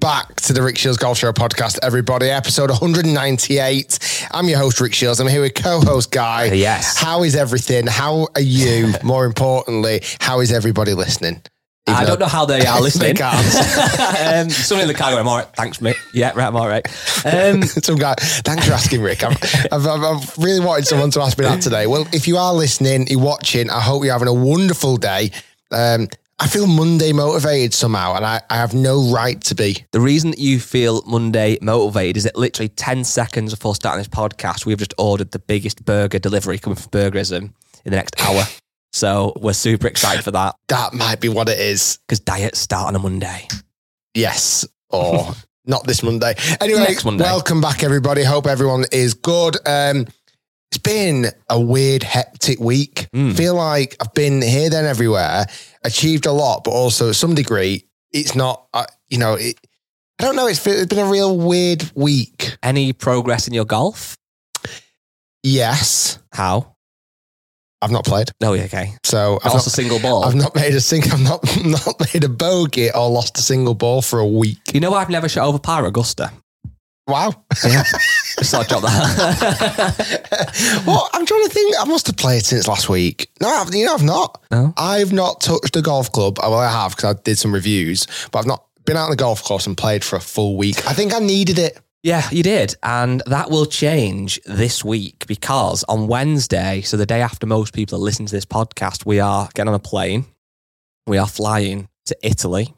back to the Rick Shiels Golf Show podcast, everybody. Episode 198. I'm your host, Rick Shiels. I'm here with co host Guy. Yes. How is everything? How are you? More importantly, how is everybody listening? Even I don't know how they are listening. They um, someone in the car going, I'm all right, thanks, mate. Yeah, right, I'm all right. Um, Some guy, thanks for asking, Rick. I've, I've, I've, I've really wanted someone to ask me that today. Well, if you are listening, you're watching, I hope you're having a wonderful day. Um, I feel Monday motivated somehow, and I, I have no right to be. the reason that you feel Monday motivated is that literally 10 seconds before starting this podcast, we've just ordered the biggest burger delivery coming from Burgerism in the next hour. So we're super excited for that That might be what it is. because diets start on a Monday. Yes, or not this Monday. Anyway, Monday. welcome back, everybody. Hope everyone is good. Um, it's been a weird, hectic week. Mm. Feel like I've been here, then everywhere, achieved a lot, but also to some degree, it's not. Uh, you know, it, I don't know. It's, it's been a real weird week. Any progress in your golf? Yes, How? I've not played, Oh, yeah, okay. so I've lost a single ball. I've not made a single. I've not not made a bogey or lost a single ball for a week. you know, I've never shot over par Augusta. Wow. Yeah. Just drop that. well, I'm trying to think. I must have played since last week. No, I've, you know, I've not. No? I've not touched a golf club. Well, I have because I did some reviews, but I've not been out on the golf course and played for a full week. I think I needed it. Yeah, you did. And that will change this week because on Wednesday, so the day after most people are listening to this podcast, we are getting on a plane. We are flying to Italy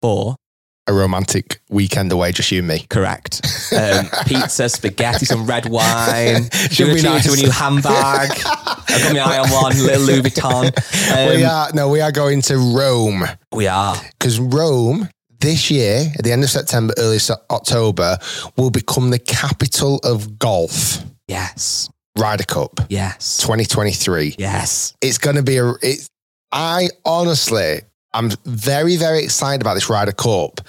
for, A romantic weekend away, just you and me. correct, um, pizza, spaghetti, some red wine. Should be treated to a new handbag. I've got my eye on one, little Louis Vuitton. Um, we are no, we are going to Rome we are. because Rome this year, at the end of September, early October, will become the capital of golf. Yes. Ryder Cup Yes. 2023. Yes. it's going to be a. It, I honestly, I'm very, very excited about this Ryder Cup.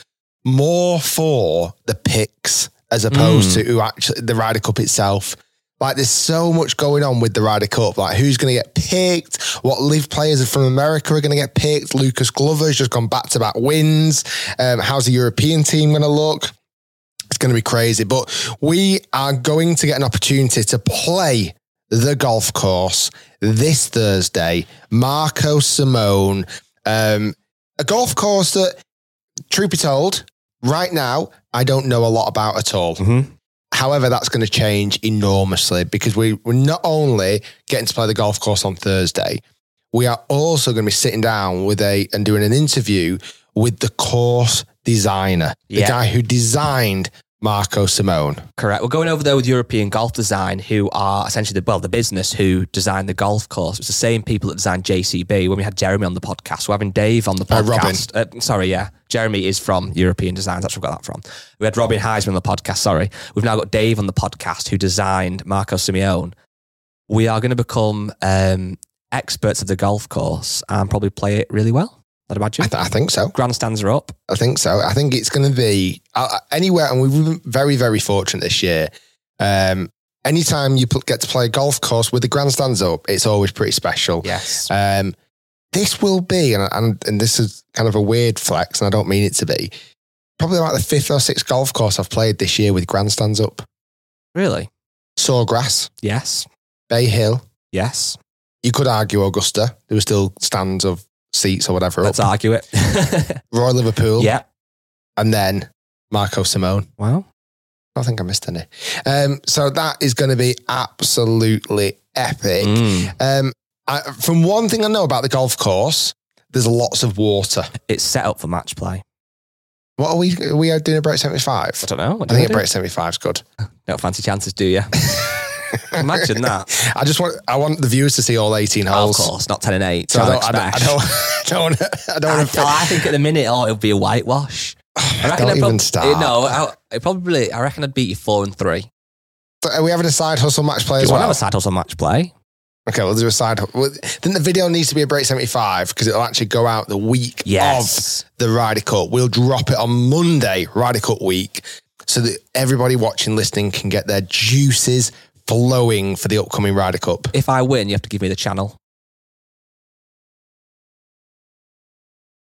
More for the picks as opposed to who actually the Ryder Cup itself. Like, there's so much going on with the Ryder Cup. Like, who's going to get picked? What LIV players from America are going to get picked? Lucas Glover's just gone back to back wins. Um, how's the European team going to look? It's going to be crazy. But we are going to get an opportunity to play the golf course this Thursday. Marco Simone, um, a golf course that, truth be told, right now, I don't know a lot about at all. Mhm. However, that's going to change enormously because we, we're not only getting to play the golf course on Thursday, we are also going to be sitting down with a and doing an interview with the course designer, the Yeah. guy who designed Marco Simone. Correct. We're going over there with European Golf Design, who are essentially the well, the business who designed the golf course. It's the same people that designed JCB. When we had Jeremy on the podcast, we're having Dave on the Uh, podcast. Uh, sorry, yeah, Jeremy is from European Designs. That's where we got that from. We had Robin Hiseman on the podcast. Sorry, we've now got Dave on the podcast, who designed Marco Simone. We are going to become um, experts of the golf course and probably play it really well. I'd imagine. I, th- I think so. Grandstands are up. I think so. I think it's going to be uh, anywhere, and we've been very, very fortunate this year. Um, anytime you get to play a golf course with the grandstands up, it's always pretty special. Yes. Um, this will be, and, and and this is kind of a weird flex, and I don't mean it to be, probably about the fifth or sixth golf course I've played this year with grandstands up. Really? Sawgrass, Yes. Bay Hill. Yes. You could argue Augusta. There were still stands of seats or whatever. Let's up. argue it. Royal Liverpool. yeah. And then Marco Simone. Wow. I don't think I missed any. Um, so that is going to be absolutely epic. Mm. Um, I, from one thing I know about the golf course, there's lots of water. It's set up for match play. What are we? Are we doing a break 75? I don't know. What I do think a break 75 is good. Don't fancy chances, do you? Imagine that. I just want I want the viewers to see all 18 holes. Of course, not 10 and 8. So I don't, I don't, I don't, I don't, I don't I, want to. I think at the minute, oh, it'll be a whitewash. I reckon Don't I'd even prob- start. No, I, I probably. I reckon I'd beat you four and three. Are we having a side hustle match play Do as to well? have a side hustle match play? Okay, we'll do a side. Well, then the video needs to be a break 75 because it'll actually go out the week Yes. of the Ryder Cup. We'll drop it on Monday, Ryder Cup week, so that everybody watching, listening can get their juices flowing for the upcoming Ryder Cup. If I win, you have to give me the channel.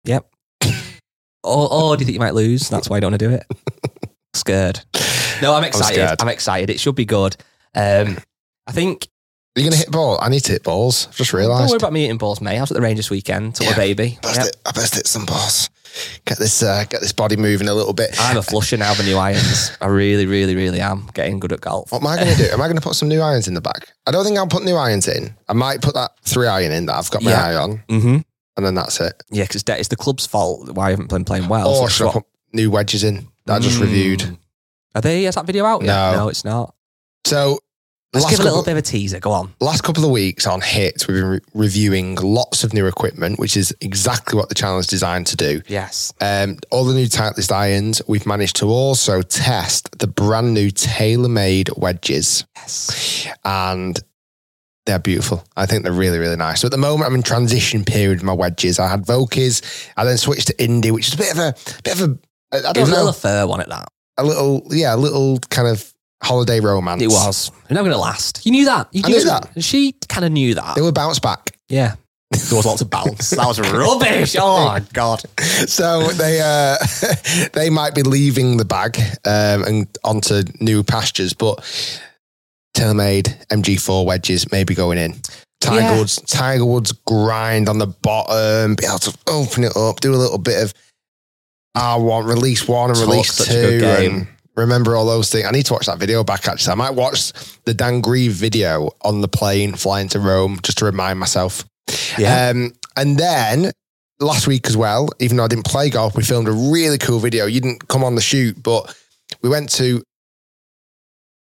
Yep. or, or do you think you might lose? That's why I don't want to do it. Scared. No, I'm excited. scared. I'm, excited. It should be good. Um, I think. You're you going to hit ball? I need to hit balls. I've just realised. Don't worry about me hitting balls, mate. I was at the range this weekend. Took Yeah. my baby. Best Yep. hit, I best hit some balls. Get this, uh, get this body moving a little bit. I'm a flusher now with new irons. I really, really, really am getting good at golf. What am I going to do? Am I going to put some new irons in the bag? I don't think I'll put new irons in. I might put that three iron in that I've got my Yeah. eye on, Mm-hmm. and then that's it. Yeah, because it's the club's fault why I haven't been playing well. or So should I put new wedges in that I just Mm. reviewed? Are they? Is that video out? yet? No. no, it's not. So Let's last give a little couple, bit of a teaser. Go on. last couple of weeks on Hit, we've been re- reviewing lots of new equipment, which is exactly what the channel is designed to do. Yes. Um, all the new Titleist irons. We've managed to also test the brand new TaylorMade wedges. Yes. and they're beautiful. I think they're really, really nice. So at the moment, I'm in transition period with my wedges. I had Vokeys, I then switched to Indie, which is a bit of a bit of a I I It was don't a little fur one at that. a little yeah, a little kind of holiday romance. It was. They're not going to last. You knew that. You I knew knew that. She kind of knew that. They would bounce back. yeah. There was lots of bounce. that was rubbish. Oh my god. So they uh, they might be leaving the bag um, and onto new pastures, but TaylorMade MG4 wedges may be going in. Tiger Yeah. Woods, Tiger Woods grind on the bottom, be able to open it up, do a little bit of R1, release one and release such a good two. game. And remember all those things. I need to watch that video back actually. I might watch the Dan Grieve video on the plane flying to Rome just to remind myself. Yeah. Um, and then last week as well, even though I didn't play golf, we filmed a really cool video. You didn't come on the shoot, but we went to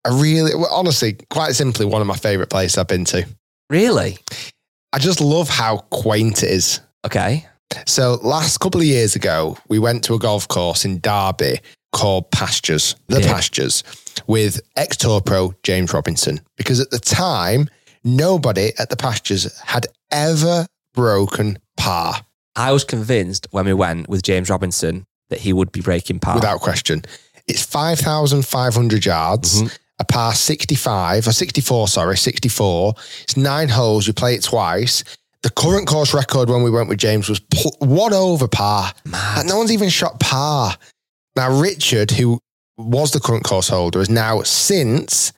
a really, well, honestly, quite simply, one of my favorite places I've been to. really? I just love how quaint it is. Okay. So last couple of years ago, we went to a golf course in Derby called Pastures, the Yeah. Pastures, with ex-tour pro James Robinson. Because at the time, nobody at the Pastures had ever broken par. I was convinced when we went with James Robinson that he would be breaking par. without question. It's 5,500 yards, Mhm. a par 65, or 64, sorry, 64. It's nine holes. You play it twice. The current course record when we went with James was one over par. Mad. And no one's even shot par. Now, Richard, who was the current course holder, has now since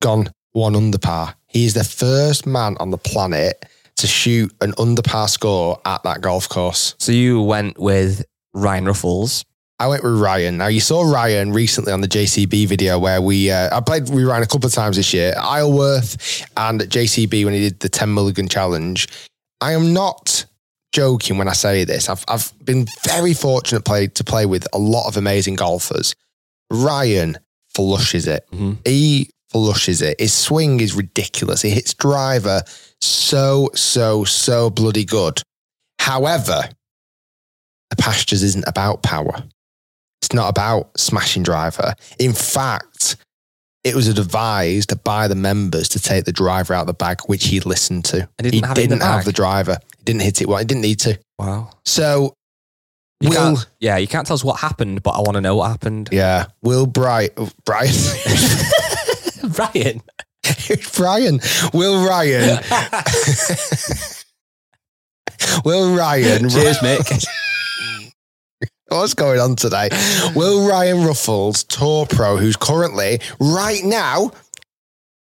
gone one under par. He is the first man on the planet to shoot an under par score at that golf course. So you went with Ryan Ruffels. I went with Ryan. Now you saw Ryan recently on the JCB video where we uh, I played with Ryan a couple of times this year, Isleworth and at JCB when he did the 10 Mulligan challenge. I am not joking when I say this. I've I've been very fortunate play, to play with a lot of amazing golfers. Ryan flushes it. Mhm. He flushes it. His swing is ridiculous. He hits driver so so so bloody good. However, the pastures isn't about power. It's not about smashing driver. In fact, it was advised by the members to take the driver out of the bag, which he listened to. And he didn't have it in the have the driver. He didn't hit it. Well, he didn't need to. Wow. So, You Will, yeah, you can't tell us what happened, but I want to know what happened. yeah, Will Bright, Brian, Ryan. Brian, Will Ryan, Will Ryan, Cheers, Mick. What's going on today? Will Ryan Ruffels, Tour Pro, who's currently right now,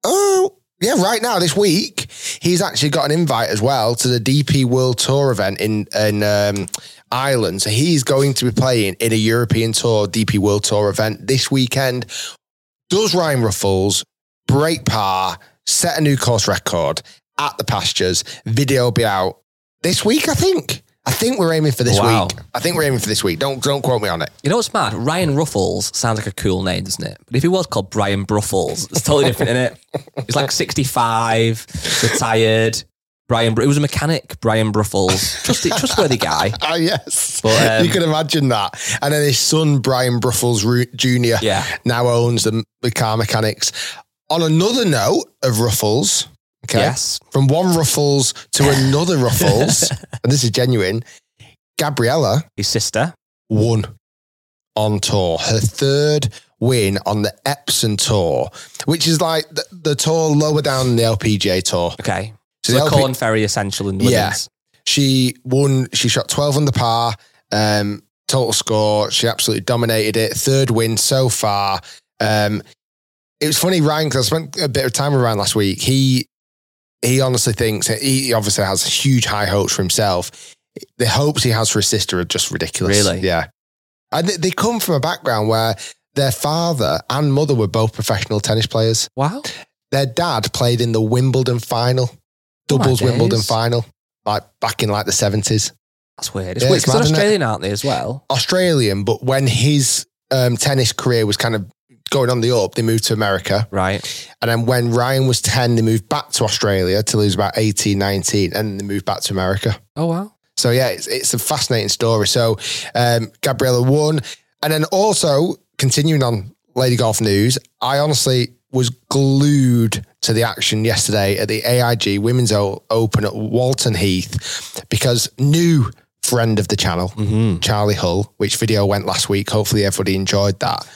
oh, yeah, right now this week, he's actually got an invite as well to the DP World Tour event in in um, Ireland. So he's going to be playing in a European Tour DP World Tour event this weekend. Does Ryan Ruffels break par, set a new course record at the pastures? Video will be out this week, I think. I think we're aiming for this Wow. week. I think we're aiming for this week. Don't don't quote me on it. You know what's mad? Ryan Ruffels sounds like a cool name, doesn't it? But if he was called Brian Bruffles, it's totally different, isn't it? He's like 65, retired. Brian, it was a mechanic, Brian Bruffles. Trusty, trustworthy guy. Oh yes, But, um, you can imagine that. And then his son Brian Bruffles Jr. Yeah. now owns the, the car mechanics. On another note of Ruffels, okay, Yes. from one Ruffels to another Ruffels, and this is genuine. Gabriela His sister. won on tour, her third win on the Epson Tour, which is like the, the tour lower down than the LPGA Tour. Okay. So So, the the LP Korn Ferry Essential in the Yeah. women's. She won. She shot twelve under par. Um, total score. She absolutely dominated it. Third win so far. Um, it was funny, Ryan, because I spent a bit of time with Ryan last week. He he honestly thinks he obviously has huge high hopes for himself. The hopes he has for his sister are just ridiculous. Really? Yeah. And they- come from a background where their father and mother were both professional tennis players. Wow. Their dad played in the Wimbledon final, Oh doubles Wimbledon final, like back in like the seventies. That's weird. It's Yeah, weird because they're mad, isn't it? Australian, aren't they, as well? Australian, but when his um, tennis career was kind of going on the up, they moved to America. Right. And then when Ryan was 10, they moved back to Australia till he was about 18, 19, and they moved back to America. Oh, wow. So yeah, it's, it's a fascinating story. So um, Gabriela won. And then also continuing on Lady Golf news, I honestly was glued to the action yesterday at the AIG Women's O- Open at Walton Heath because new friend of the channel, Charley Hull, which video went last week. Hopefully everybody enjoyed that.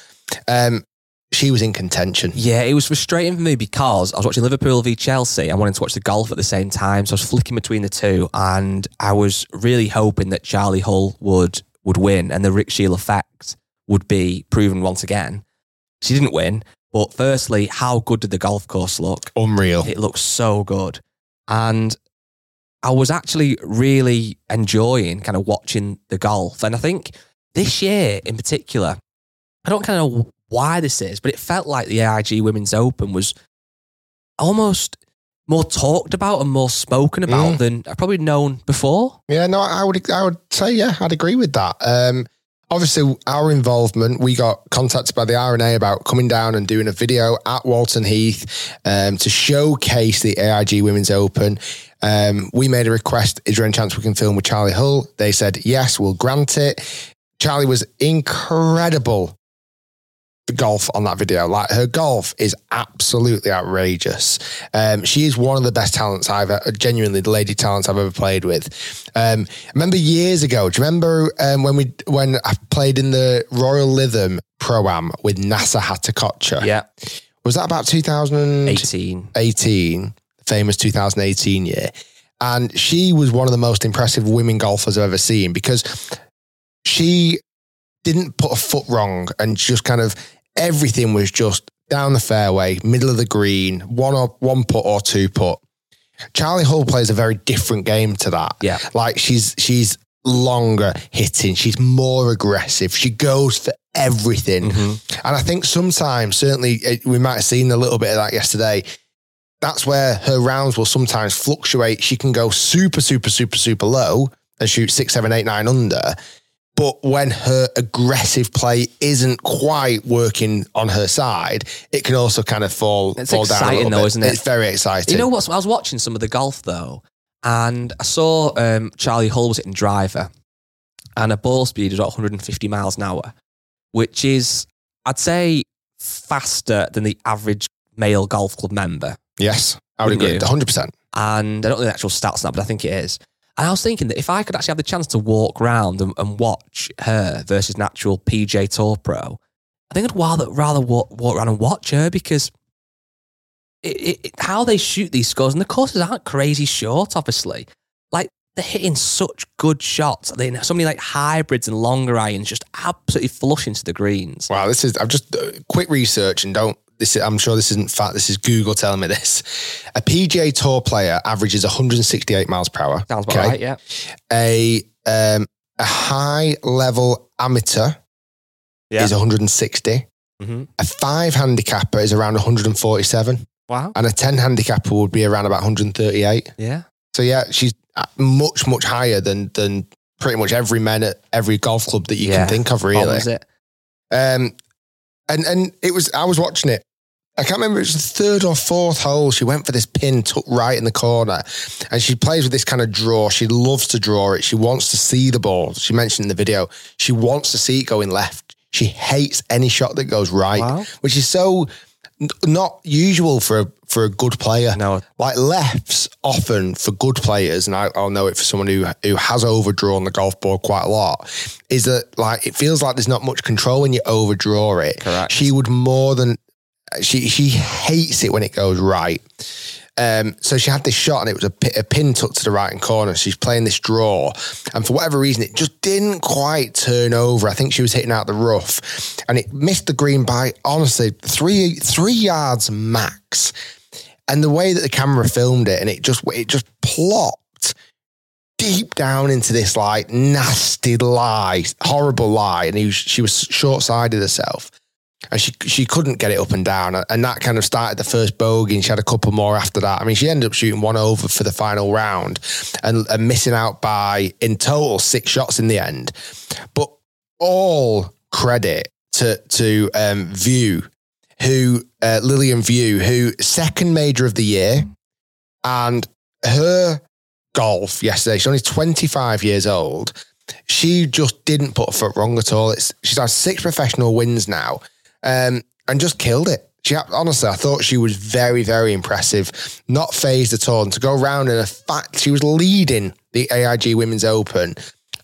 Um, she was in contention. Yeah, it was frustrating for me because I was watching Liverpool v Chelsea. I wanted to watch the golf at the same time, so I was flicking between the two, and I was really hoping that Charley Hull would would win, and the Rick Shield effect would be proven once again. She didn't win, but firstly, how good did the golf course look? Unreal. It looked so good, and I was actually really enjoying kind of watching the golf. And I think this year in particular, I don't kind of why this is, but it felt like the AIG Women's Open was almost more talked about and more spoken about Mm. than I've probably known before. Yeah, no, I would, I would say, yeah, I'd agree with that. Um, obviously, our involvement, we got contacted by the R&A about coming down and doing a video at Walton Heath um, to showcase the AIG Women's Open. Um, we made a request: Is there any chance we can film with Charley Hull? They said yes, we'll grant it. Charley was incredible golf on that video. Like her golf is absolutely outrageous. Um, she is one of the best talents I've uh, genuinely the lady talents I've ever played with. Um, I remember years ago. Do you remember um, when we when I played in the Royal Lytham Pro Am with Nasa Hataoka? Yeah, Was that about 2018? 18. famous 2018 year. And she was one of the most impressive women golfers I've ever seen because she didn't put a foot wrong and just kind of everything was just down the fairway, middle of the green, one or one putt or two putt. Charley Hull plays a very different game to that. Yeah. Like she's she's longer hitting, she's more aggressive, she goes for everything. Mhm. And I think sometimes, certainly, eh, we might have seen a little bit of that yesterday. That's where her rounds will sometimes fluctuate. She can go super, super, super, super low and shoot six, seven, eight, nine under. But when her aggressive play isn't quite working on her side, it can also kind of fall, It's fall down. a exciting though, bit. isn't it? It's very exciting. You know what? I was watching some of the golf though, and I saw um, Charley Hull was hitting driver, and a ball speed is about 150 miles an hour, which is, I'd say, faster than the average male golf club member. Yes, I would agree. you? 100%. And I don't know the actual stats now, but I think it is. And I was thinking that if I could actually have the chance to walk around and, and watch her versus an actual PJ Tour pro, I think I'd rather, rather walk, walk around and watch her because it, it, it- how they shoot these scores, and the courses aren't crazy short, obviously. Like they're hitting such good shots. They so many like hybrids and longer irons just absolutely flush into the greens. Wow, this is I've just uh, quick research and don't this I'm sure this isn't fact. This is Google telling me this. A PGA Tour player averages 168 miles per hour. Sounds about right, yeah. A um, a high level amateur Yeah. is 160. hmm A five handicapper is around 147, Wow. and a 10 handicapper would be around about 138. Yeah. So yeah, she's uh, much much higher than than pretty much every man at every golf club that you Yeah. can think of. Really, Bombs it. um, and and it was I was watching it. I can't remember. It was the third or fourth hole. She went for this pin, took right in the corner, and she plays with this kind of draw. She loves to draw it. She wants to see the ball. She mentioned in the video she wants to see it going left. She hates any shot that goes right, Wow. which is so n- not usual for a, for a good player. No. Like lefts often for good players, and I, I'll know it for someone who who has overdrawn the golf ball quite a lot, is that like it feels like there's not much control when you overdraw it. Correct. She would more than she she hates it when it goes right. Um, so she had this shot and it was a, pin tucked to the right hand corner. She's playing this draw, and for whatever reason, it just didn't quite turn over. I think she was hitting out the rough, and it missed the green by honestly three three yards max. And the way that the camera filmed it, and it just it just plopped deep down into this like nasty lie, horrible lie, and was, she was short sighted herself and she she couldn't get it up and down, and that kind of started the first bogey. And she had a couple more after that. I mean, she ended up shooting one over for the final round, and, and missing out by in total six shots in the end. But all credit to to um, Vu, who uh, Lillian Vu, who second major of the year, and her golf yesterday. She's only twenty five years old. She just didn't put a foot wrong at all. It's, she's had six professional wins now um, and just killed it. She honestly, I thought she was very, very impressive. Not phased at all, and to go around in a fact, she was leading the AIG Women's Open,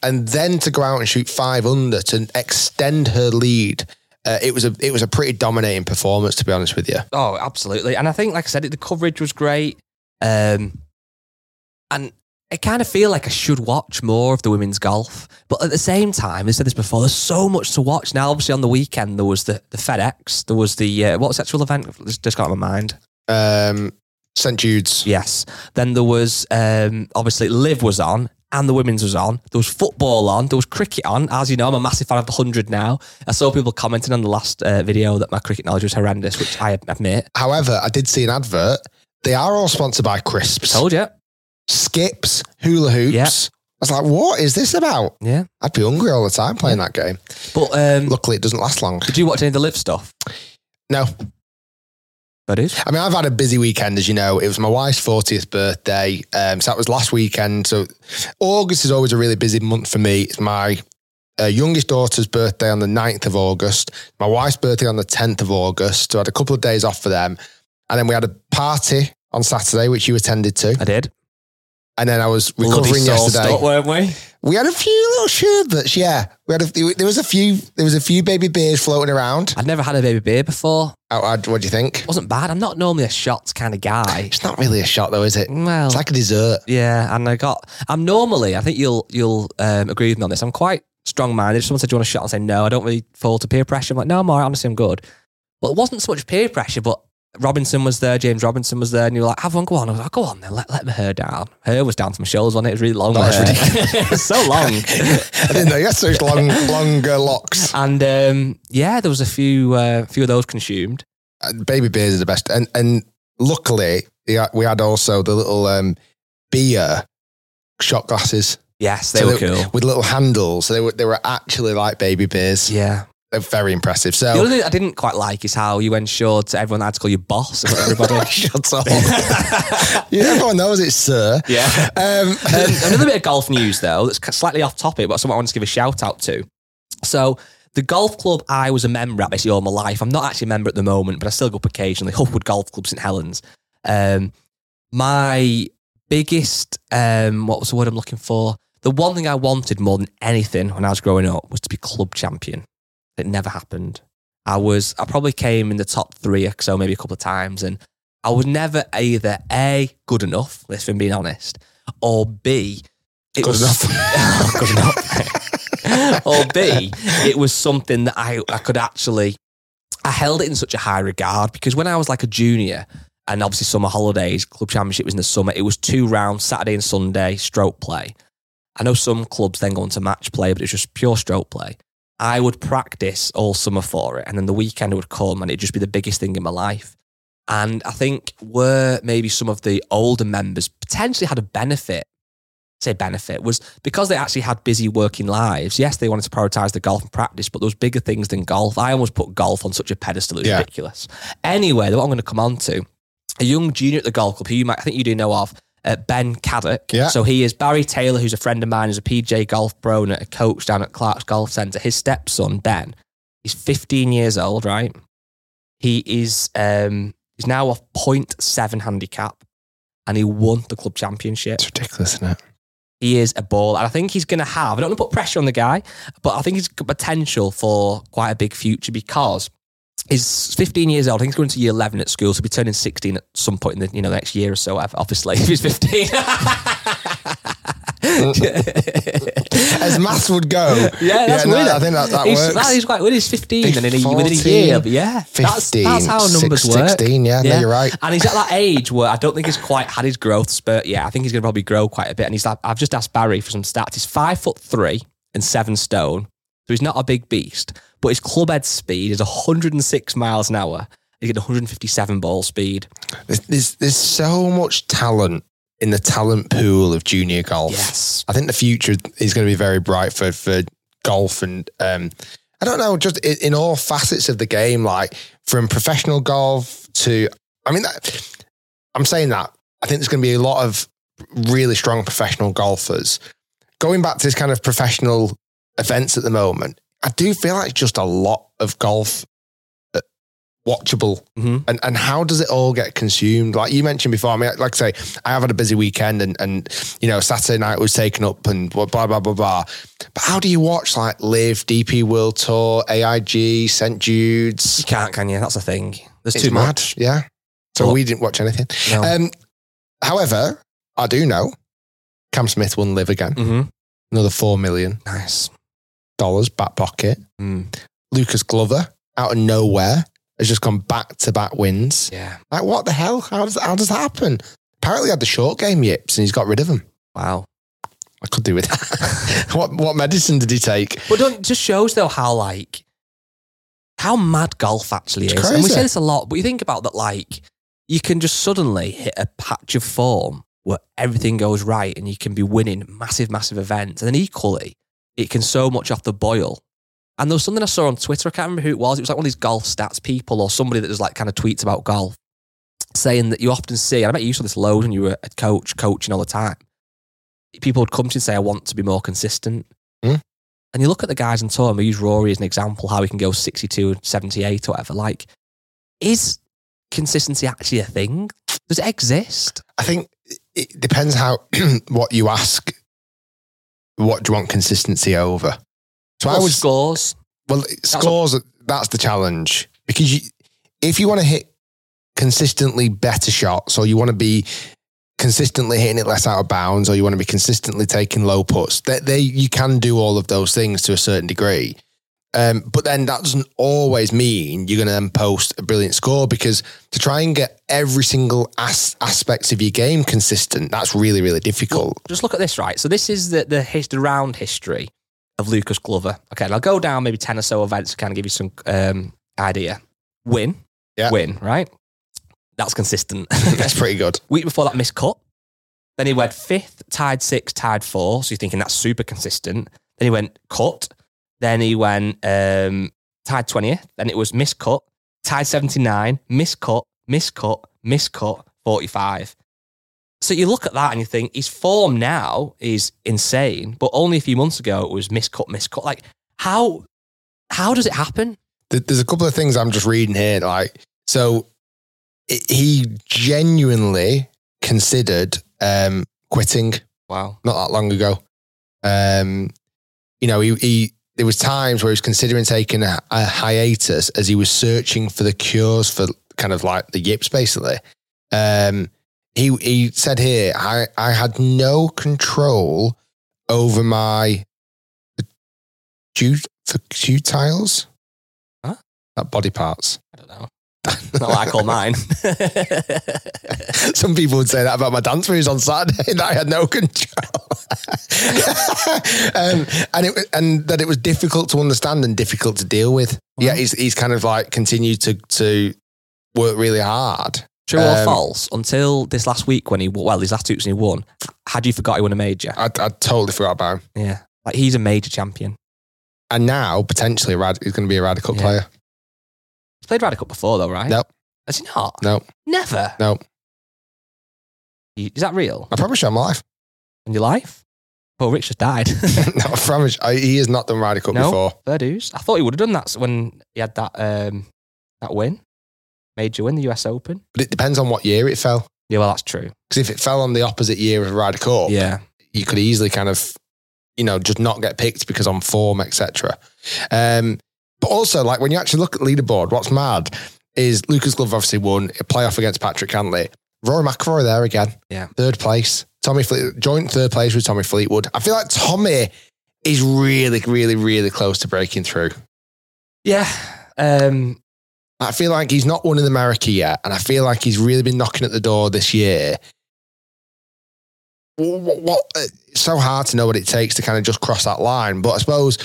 and then to go out and shoot five under to extend her lead. Uh, it was a it was a pretty dominating performance, to be honest with you. Oh, absolutely. And I think, like I said, the coverage was great. Um, and I kind of feel like I should watch more of the women's golf. But at the same time, I said this before, there's so much to watch. Now, obviously, on the weekend, there was the, the FedEx, there was the, uh, what the actual event? It's just got my mind. Um, St Jude's. Yes. Then there was, um, obviously, LIV was on. And the women's was on. There was football on. There was cricket on. As you know, I'm a massive fan of the 100 now. I saw people commenting on the last uh, video that my cricket knowledge was horrendous, which I admit. However, I did see an advert. They are all sponsored by Crisps. Told you. Skips, hula hoops. Yeah. I was like, what is this about? Yeah. I'd be hungry all the time playing that game. But um, Luckily, it doesn't last long. did you watch any of the LIV stuff? No. That is. I mean, I've had a busy weekend, as you know. It was my wife's 40th birthday. Um, so that was last weekend. So August is always a really busy month for me. It's my uh, youngest daughter's birthday on the 9th of August, my wife's birthday on the 10th of August. So I had a couple of days off for them. And then we had a party on Saturday, which you attended to. I did. And then I was recovering yesterday. weren't we? We had a few little sherbets, yeah. We had a, there was a few there was a few baby beers floating around. I'd never had a baby beer before. Oh, what do you think? It wasn't bad. I'm not normally a shots kind of guy. It's not really a shot though, is it? Well, It's like a dessert. yeah, and I got. I'm normally. I think you'll you'll um, agree with me on this. I'm quite strong minded. If someone said, "Do you want a shot?" I say no. I don't really fall to peer pressure. I'm like, no, I'm all right. Honestly, I'm good. But it wasn't so much peer pressure, but Robinson was there, James Robinson was there, and you were like, have one, go on. I was like, go on then, let, let my hair down. Hair was down to my shoulders on it. It was really long. That was hair. it was so long. I didn't know you had such long, longer locks. and um, yeah, there was a few uh, few of those consumed. Uh, baby beers are the best, and and luckily we had, also the little um, beer shot glasses. Yes, they So were cool. with little handles. So they were they were actually like baby beers. Yeah. They're very impressive. So the only thing I didn't quite like is how you ensured to everyone had to call you boss in front of everybody. shut up. yeah, everyone knows it's sir. yeah. Um, Um, another bit of golf news, though, that's slightly off topic, but something I want to give a shout out to. So, the golf club I was a member at basically all my life. I'm not actually a member at the moment, but I still go up occasionally. Houghwood Golf Club St Helens. Um, my biggest, um, what was the word I'm looking for? The one thing I wanted more than anything when I was growing up was to be club champion. It never happened. I was, I probably came in the top three or so, maybe a couple of times, and I was never either A, good enough, if I'm being honest, or B, it Good was enough. good enough. or B, it was something that I, I could actually, I held it in such a high regard because when I was like a junior and obviously summer holidays, club championship was in the summer, it was two rounds, Saturday and Sunday, stroke play. I know some clubs then go into match play, but it's just pure stroke play. I would practice all summer for it, and then the weekend would come, and it'd just be the biggest thing in my life. And I think where maybe some of the older members potentially had a benefit, say benefit, was because they actually had busy working lives. Yes, they wanted to prioritize the golf and practice, but there was bigger things than golf. I almost put golf on such a pedestal, it's Yeah. ridiculous. Anyway, what I'm going to come on to, a young junior at the golf club who you might, I think you do know of, uh, Ben Caddock. Yeah. So he is Barry Taylor, who's a friend of mine, who's a PJ golf pro and a coach down at Clark's Golf Centre. His stepson, Ben, he's 15 years old, right? He is um, he's now off 0.7 handicap and he won the club championship. It's ridiculous, isn't it? He is a ball. And I think he's going to have, I don't want to put pressure on the guy, but I think he's got potential for quite a big future because he's 15 years old. I think he's going to year 11 at school. So he'll be turning 16 at some point in the you know, next year or so, obviously, if he's 15. As maths would go. Yeah, that's no, weird. I think that, that he's, works. that is quite weird. He's 15 and in a, within a year. But yeah, that's, 15, that's how numbers six- work. 16, yeah, no, you're right. And he's at that age where I don't think he's quite had his growth spurt yet. I think he's going to probably grow quite a bit. And he's like, I've just asked Barry for some stats. He's five foot three and seven stone. So he's not a big beast, but his club head speed is 106 miles an hour. He's got 157 ball speed. There's, there's, there's so much talent in the talent pool of junior golf. Yes. I think the future is going to be very bright for, for golf and um, I don't know, just in, in all facets of the game, like from professional golf to, I mean, that, I'm saying that. I think there's going to be a lot of really strong professional golfers. Going back to this kind of professional events at the moment, I do feel like just a lot of golf uh, watchable hmm and and how does it all get consumed? Like you mentioned before, I mean, like I say, I have had a busy weekend, and and you know Saturday night was taken up, and blah blah blah blah blah. But how do you watch like LIV, DP World Tour, AIG, St jude's You can't, can you? That's the thing. There's It's too mad, much. yeah. So Well- we didn't watch anything. No. Um, however, I do know Cam Smith won LIV again, hmm another four million Nice. Dollars back pocket. Mm. Lucas Glover out of nowhere has just gone back to back wins. Yeah. Like, what the hell? How does, how does that happen? Apparently, he had the short game yips and he's got rid of them. Wow. I could do with that. what, what medicine did he take? But don't, just shows though how like how mad golf actually It's is. And we say this a lot, but you think about that like you can just suddenly hit a patch of form where everything goes right and you can be winning massive, massive events. And then equally, it can so much off the boil. And there was something I saw on Twitter, I can't remember who it was. It was like one of these golf stats people or somebody that does like kind of tweets about golf, saying that you often see, and I bet you saw this load when you were a coach, coaching all the time. People would come to you and say, I want to be more consistent. Hmm. And you look at the guys tour, and we use Rory as an example, how he can go 62 and 78 or whatever. Like, is consistency actually a thing? Does it exist? I think it depends how what you ask. What do you want consistency over? So I Well, would scores. well scores. That's the challenge because you, if you want to hit consistently better shots, or you want to be consistently hitting it less out of bounds, or you want to be consistently taking low puts, they, they you can do all of those things to a certain degree. Um, but then that doesn't always mean you're going to then post a brilliant score because to try and get every single as- aspects of your game consistent, that's really, really difficult. Just look at this, right? So this is the the, his, the round history of Lucas Glover. Okay, and I'll go down maybe 10 or so events to kind of give you some um, idea. Win. Yeah. Win, right? That's consistent. that's pretty good. Week before that, missed cut. Then he went fifth, tied six, tied four. So you're thinking that's super consistent. Then he went cut. Then he went um, tied 20th. Then it was miscut, tied 79, miscut, miscut, miscut, 45. So you look at that and you think his form now is insane, but only a few months ago it was miscut, miscut. Like how how does it happen? There's a couple of things I'm just reading here. Like, so he genuinely considered um, quitting Wow. not that long ago. Um, you know, he, he there was times where he was considering taking a, a hiatus as he was searching for the cures for kind of like the yips, basically. Um, he he said here, I, I had no control over my cute tiles. Huh? That body parts. I don't know. Not what I call mine. Some people would say that about my dance moves on Saturday that I had no control. um, and it and that it was difficult to understand and difficult to deal with. Yeah, he's he's kind of like continued to to work really hard. True or Um, false? Until this last week when he well, his last two weeks when he won, had you forgot he won a major? I, I totally forgot about him. Yeah, like he's a major champion. And now potentially Rad, he's going to be a Ryder Cup Yeah. player. He's played Ryder Cup before though, right? Nope. Has he not? No, Never. no. You- Is that real? I promise you, I'm live. In your life? Well, Rich just died. no, I promise. I, he has not done Ryder Cup No? before. Fair dues. I thought he would have done that when he had that um, that win, major win, the US Open. But it depends on what year it fell. Yeah, well, that's true. Because if it fell on the opposite year of Ryder Cup, Yeah, you could easily kind of, you know, just not get picked because on form, etc. Um, but also, like when you actually look at leaderboard, what's mad is Lucas Glover obviously won a playoff against Patrick Cantlay. Rory McIlroy there again, Yeah. third place. Tommy Fleet, joint third place with Tommy Fleetwood. I feel like Tommy is really, really, really close to breaking through. yeah. Um, I feel like he's not won in America yet, and I feel like he's really been knocking at the door this year. What, what, it's so hard to know what it takes to kind of just cross that line, but I suppose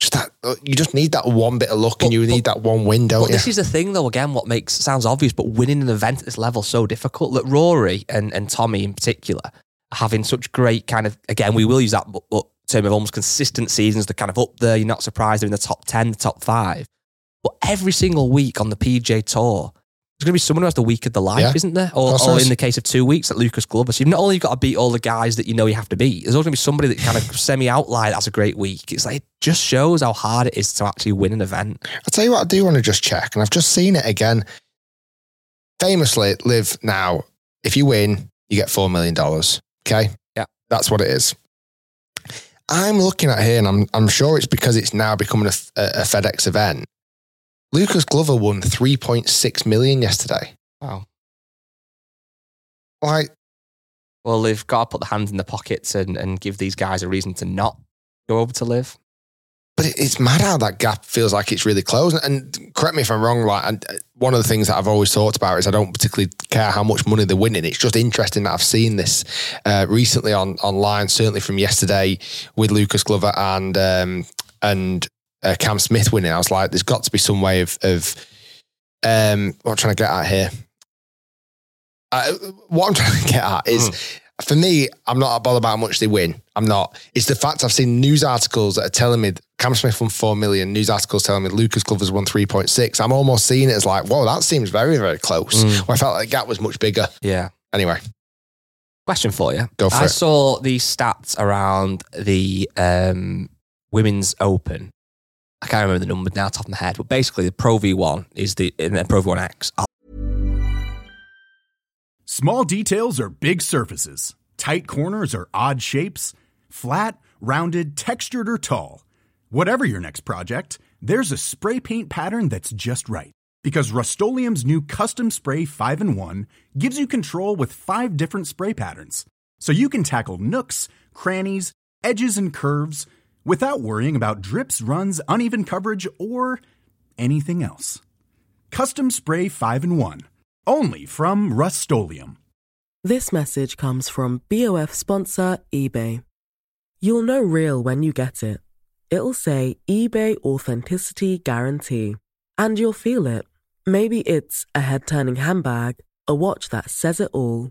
just that uh, you just need that one bit of luck, and But- you need that one win, don't but you? this is the thing, though. Again, what makes sounds obvious, but winning an event at this level is so difficult. That Rory and and Tommy in particular are having such great kind of again, we will use that but, but term of almost consistent seasons. They're kind of up there. You're not surprised they're in the top ten, the top five. But every single week on the PJ Tour, there's going to be someone who has the week of the life, Yeah. isn't there? Or, or in the case of two weeks, at Lucas Glover. So you've not only got to beat all the guys that you know you have to beat, there's always going to be somebody that kind of semi outlier that has a great week. It's like, it just shows how hard it is to actually win an event. I'll tell you what, I do want to just check, and I've just seen it again. Famously, LIV now. If you win, you get $4 million. Okay. Yeah. That's what it is. I'm looking at here, and I'm, I'm sure it's because it's now becoming a, a FedEx event. Lucas Glover won 3.6 million yesterday. Wow. Like, Well, they've got to put the hands in the pockets and, and give these guys a reason to not go over to LIV. but it, it's mad how that gap feels like it's really close. And correct me if I'm wrong. Like, and uh, one of the things that I've always talked about is I don't particularly care how much money they're winning. It's just interesting that I've seen this uh, recently on online, certainly from yesterday with Lucas Glover and um, and uh, Cam Smith winning. I was like, there's got to be some way of of um, what I'm trying to get at here. Uh, what I'm trying to get at is for me, I'm not bothered about how much they win. I'm not. It's the fact I've seen news articles that are telling me Cam Smith won 4 million, news articles telling me Lucas Glover's won 3.6. I'm almost seeing it as like, whoa, that seems very, very close. Mm. Where I felt like the gap was much bigger. Yeah. Anyway, Question for you. Go for I it. saw these stats around the um, women's open. I can't remember the numbers now, top of my head, but basically the Pro V1 is the and then Pro V1 X. Small details are big surfaces. Tight corners are odd shapes. Flat, rounded, textured, or tall. Whatever your next project, there's a spray paint pattern that's just right. Because Rust new Custom Spray 5 in 1 gives you control with five different spray patterns. So you can tackle nooks, crannies, edges, and curves without worrying about drips, runs, uneven coverage, or anything else. Custom Spray 5 in 1. Only from Rust This message comes from BOF sponsor eBay. You'll know real when you get it. It'll say eBay Authenticity Guarantee. And you'll feel it. Maybe it's a head turning handbag, a watch that says it all,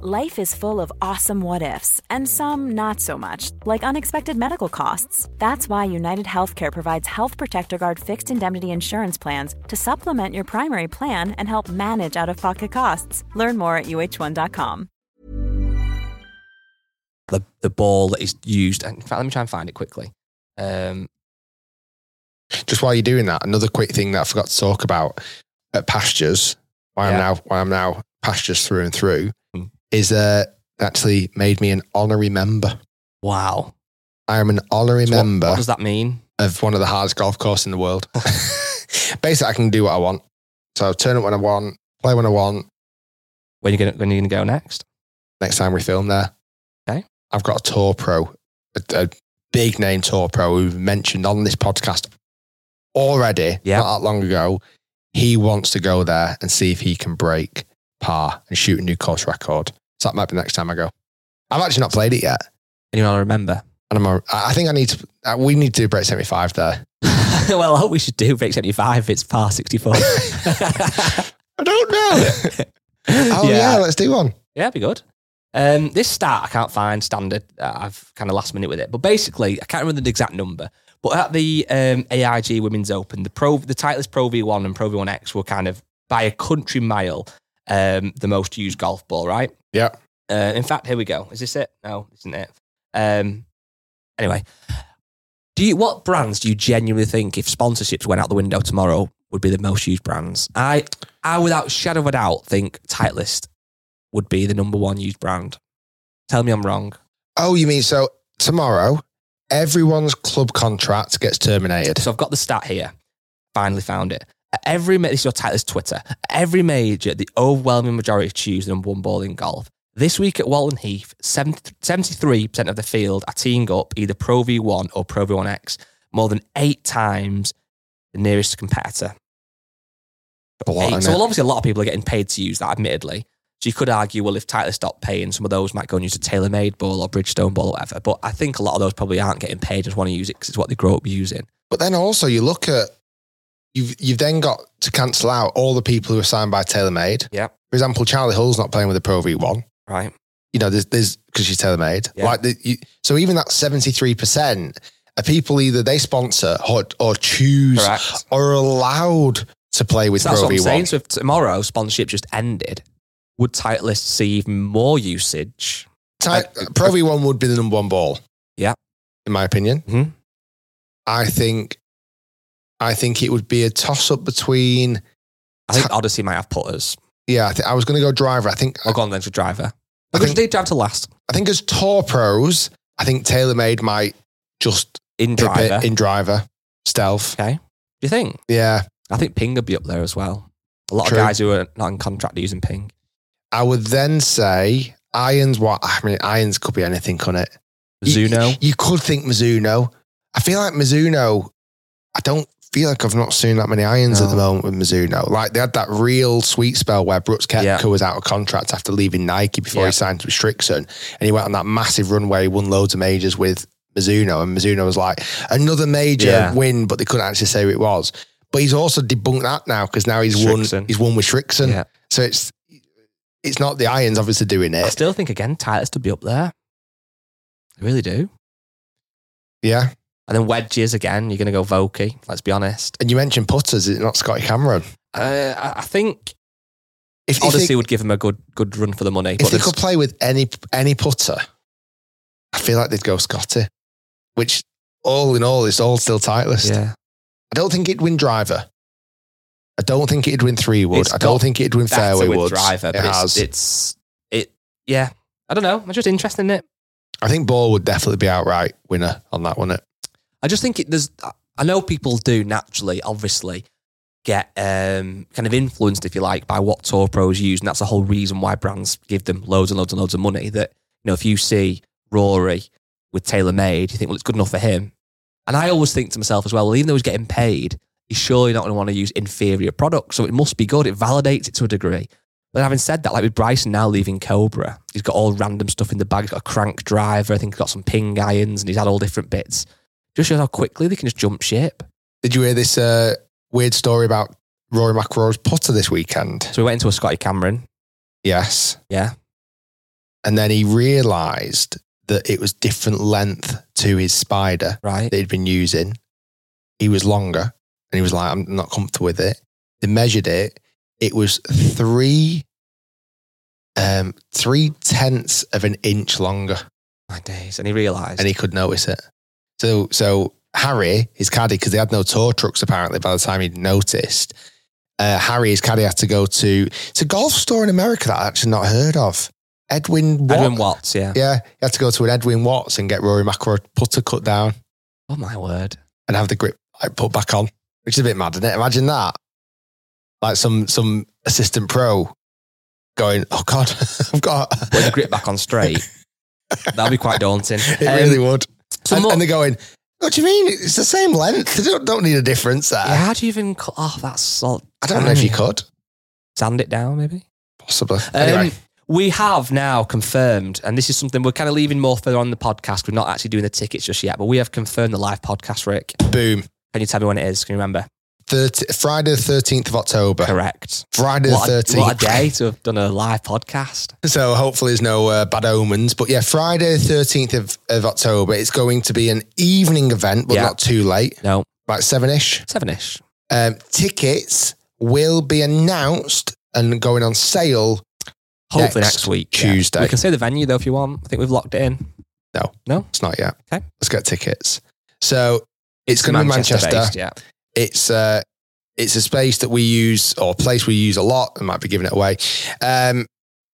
Life is full of awesome what ifs, and some not so much, like unexpected medical costs. That's why United Healthcare provides Health Protector Guard fixed indemnity insurance plans to supplement your primary plan and help manage out of pocket costs. Learn more at uh1.com. The the ball that is used. In fact, let me try and find it quickly. Um, Just while you're doing that, another quick thing that I forgot to talk about at pastures, why I'm now why I'm now pastures through and through. Is uh actually made me an honorary member. wow. I am an honorary So member What, does that mean? of one of the hardest golf courses in the world. Basically, I can do what I want. So turn up when I want, play when I want. When you gonna when you gonna go next? Next time we film there. Okay. I've got a tour pro, a, a big name tour pro who we've mentioned on this podcast already, Yeah. not that long ago. He wants to go there and see if he can break par and shoot a new course record. So that might be the next time I go. I've actually not played it yet. Anyone I remember? And I'm, a, I think I need to, uh, we need to do break 75 there. well, I hope we should do break seventy five. It's par sixty four. I don't know. oh, yeah. let's do one. Yeah, it'd be good. Um, this start I can't find standard. Uh, I've kind of last minute with it, but basically I can't remember the exact number. But at the um, AIG Women's Open, the pro, the Titleist Pro V1 and Pro V1X were kind of by a country mile um, the most used golf ball, right? Yeah. Uh, in fact, here we go. Is this it? No, isn't it. Um, anyway, do you what brands do you genuinely think if sponsorships went out the window tomorrow would be the most used brands? I, I without shadow of a doubt think Titleist would be the number one used brand. Tell me I'm wrong. Oh, you mean so tomorrow, everyone's club contract gets terminated? So I've got the stat here. Finally found it. Every this is your Titleist Twitter. Every major, the overwhelming majority choose the number one ball in golf. This week at Walton Heath, 73 percent of the field are teeing up either Pro V1 or Pro V1X, more than eight times the nearest competitor. Eight. So well, obviously a lot of people are getting paid to use that, admittedly. So you could argue, well, if Titleist stopped paying, some of those might go and use a TaylorMade ball or Bridgestone ball or whatever. But I think a lot of those probably aren't getting paid, and just want to use it because it's what they grow up using. But then also you look at you've you've then got to cancel out all the people who are signed by TaylorMade. Yeah. For example, Charley Hull's not playing with the Pro V1. Right. You know, there's there's because she's TaylorMade. Yeah. Like the, you, so even that seventy three percent are people either they sponsor or, or choose Correct. or are allowed to play with So that's Pro what I'm V1. saying. So if tomorrow sponsorship just ended, would Titleist see even more usage? Ti- I- Pro V1 would be the number one ball. Yeah. In my opinion. Mhm. I think I think it would be a toss up between I think Odyssey might have putters. yeah, I, think I was gonna go driver. I think I'll go on then to driver. I think- they drive to last I think as tour pros, I think TaylorMade might just in driver. in driver stealth. okay. Do you think? Yeah. I think Ping would be up there as well. A lot True. of guys who are not in contract are using Ping. I would then say irons. What I mean, irons could be anything, couldn't it? You- You, could think Mizuno. I feel like Mizuno. I don't feel like I've not seen that many irons at the moment with Mizuno. Like they had that real sweet spell where Brooks Koepka Yeah. was out of contract after leaving Nike before Yeah. he signed with Srixon, and he went on that massive run where he won loads of majors with Mizuno, and Mizuno was like another major Yeah. win, but they couldn't actually say who it was. But he's also debunked that now because now he's Srixon. won. He's won with Yeah. so it's it's not the irons obviously doing it. I still think again Titleist to be up there. I really do. Yeah. And then wedges again. You're going to go Vokey. Let's be honest. And you mentioned putters, is it not Scotty Cameron? Uh, I think If, if Odyssey they, would give him a good good run for the money. if but they could play with any any putter, I feel like they'd go Scotty. Which all in all is all still Titleist. yeah, I don't think it'd win driver. I don't think it'd win three wood. It's I don't think it'd win fairway woods. driver, it but has. it's, it's it. Yeah, I don't know. I'm just interested in it. I think Ball would definitely be outright winner on that one. It. I just think it, there's. I know people do naturally, obviously, get um, kind of influenced, if you like, by what tour pros use, and that's the whole reason why brands give them loads and loads and loads of money. That you know, if you see Rory with TaylorMade, you think, well, it's good enough for him. And I always think to myself as well, well, even though he's getting paid, he's surely not going to want to use inferior products, so it must be good. It validates it to a degree. But having said that, like with Bryson now leaving Cobra, he's got all random stuff in the bag. He's got a Krank driver. I think he's got some ping irons and he's had all different bits. Just shows how quickly they can just jump ship. Did you hear this uh, weird story about Rory McIlroy's putter this weekend? So we went into a Scotty Cameron. Yes. Yeah. And then he realised that it was different length to his spider Right. that he'd been using. He was longer and he was like, I'm not comfortable with it. They measured it. It was three, um, three tenths of an inch longer My days. And he realised. and he could notice it. So, so Harry, his caddy, because they had no tour trucks apparently by the time he'd noticed, uh, Harry, his caddy, had to go to, it's a golf store in America that I actually not heard of. Edwin Watt. Edwin Watts, yeah. Yeah, he had to go to an Edwin Watts and get Rory McIlroy putter cut down Oh my word. and have the grip like put back on, which is a bit mad, isn't it? Imagine that, like some some assistant pro going, "Oh God, I've got." Putting the grip back on straight. That'd be quite daunting. it Um, really would. So and, more- and they're going, "What do you mean? It's the same length. They don't, don't need a difference there." Yeah, how do you even cut off that salt? I don't know if you could, Sand it down, maybe? possibly. Um, Anyway, we have now confirmed, and this is something we're kind of leaving more further on the podcast. We're not actually doing the tickets just yet, but we have confirmed the live podcast, Rick. boom. Can you tell me when it is? Can you remember? 30, Friday the thirteenth of October. Correct. Friday the What a, thirteenth. what a day to have done a live podcast. So hopefully there's no uh, bad omens. But yeah, Friday the 13th of, of October, it's going to be an evening event, but Yeah. not too late, No, like seven-ish. seven ish. Um, tickets will be announced and going on sale. Hopefully Next next, week. yeah. Tuesday. We can say the venue though if you want. I think we've locked it in. No, No? it's not yet. Okay. Let's get tickets. So it's, going to be Manchester. based, yeah. It's uh, it's a space that we use or a place we use a lot. I might be giving it away. Um,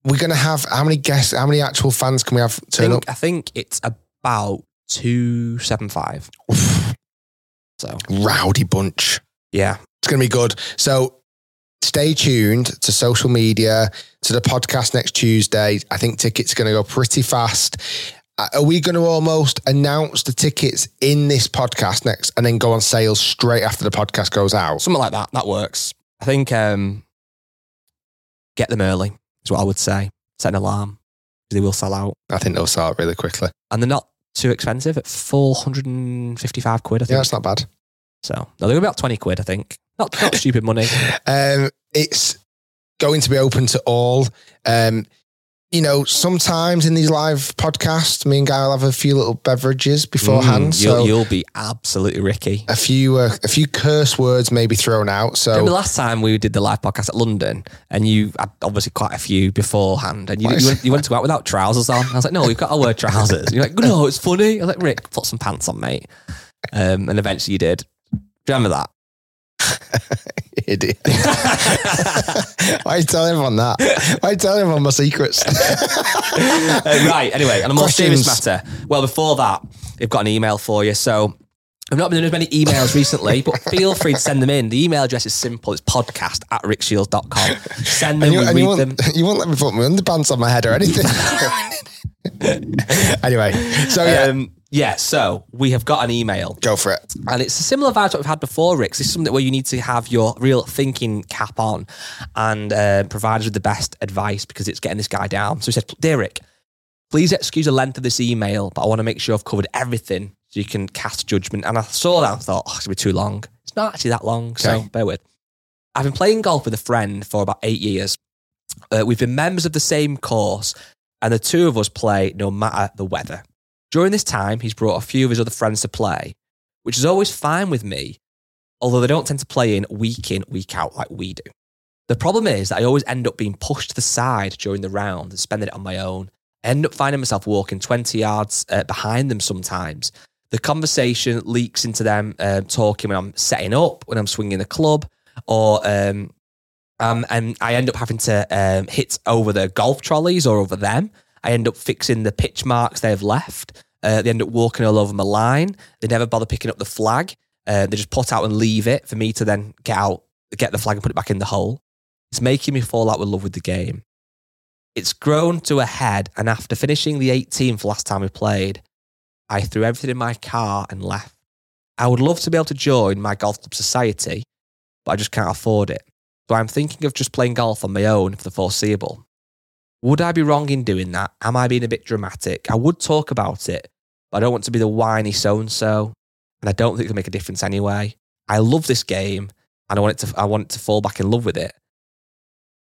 we're going to have how many guests? How many actual fans can we have I turn think, I think it's about two seven five. up? So Rowdy bunch. yeah, It's going to be good. So stay tuned to social media, to the podcast next Tuesday. I think tickets are going to go pretty fast. Uh, Are we going to almost announce the tickets in this podcast next and then go on sale straight after the podcast goes out? something like that. That works. I think um, get them early is what I would say. Set an alarm. They will sell out, I think they'll sell out really quickly. and they're not too expensive at four hundred and fifty-five quid. I think. Yeah, that's not bad. so no, they're about twenty quid. I think. Not not stupid money. Um, it's going to be open to all. Um, you know, sometimes in these live podcasts, me and Guy will have a few little beverages beforehand. Mm, so you'll, you'll be absolutely Ricky. a few uh, a few curse words may be thrown out. So Remember last time we did the live podcast at London, and you had obviously quite a few beforehand, and you, you, went, you went to go out without trousers on. I was like, no, we've got to wear trousers. And you're like, no, it's funny. I was like, Rick, put some pants on, mate. Um, and eventually you did. Do you remember that? idiot. Why are you telling everyone that? Why are you telling everyone my secrets? Uh, right. Anyway, on a more serious Questions? matter. Well, before that, we've got an email for you. So I've not been doing as many emails recently, but feel free to send them in. The email address is simple. It's podcast at rickshiels.com. Send them, and you, and read you, them. won't, you won't let me put my underpants on my head or anything. anyway, so yeah, Um, yeah, so we have got an email. go for it. And it's a similar vibe to what we've had before, Rick. This is something where you need to have your real thinking cap on and uh, provide us with the best advice because it's getting this guy down. So he said, Dear Rick, please excuse the length of this email, but I want to make sure I've covered everything so you can cast judgment. And I saw that and thought, oh, it's going to be too long. It's not actually that long, so Okay. bear with. I've been playing golf with a friend for about eight years. Uh, we've been members of the same course, and the two of us play no matter the weather. During this time, he's brought a few of his other friends to play, which is always fine with me, although they don't tend to play in week in, week out like we do. The problem is that I always end up being pushed to the side during the round and spending it on my own. I end up finding myself walking 20 yards uh, behind them sometimes. The conversation leaks into them um, talking when I'm setting up, when I'm swinging the club, or um, um, and I end up having to um, hit over the golf trolleys or over them. I end up fixing the pitch marks they have left. Uh, they end up walking all over my line. They never bother picking up the flag. Uh, they just put out and leave it for me to then get out, get the flag and put it back in the hole. It's making me fall out with love with the game. It's grown to a head, and after finishing the 18th last time we played, I threw everything in my car and left. I would love to be able to join my golf club society, but I just can't afford it. So I'm thinking of just playing golf on my own for the foreseeable. Would I be wrong in doing that? Am I being a bit dramatic? I would talk about it, but I don't want to be the whiny so and so. And I don't think it'll make a difference anyway. I love this game and I want it to I want it to fall back in love with it.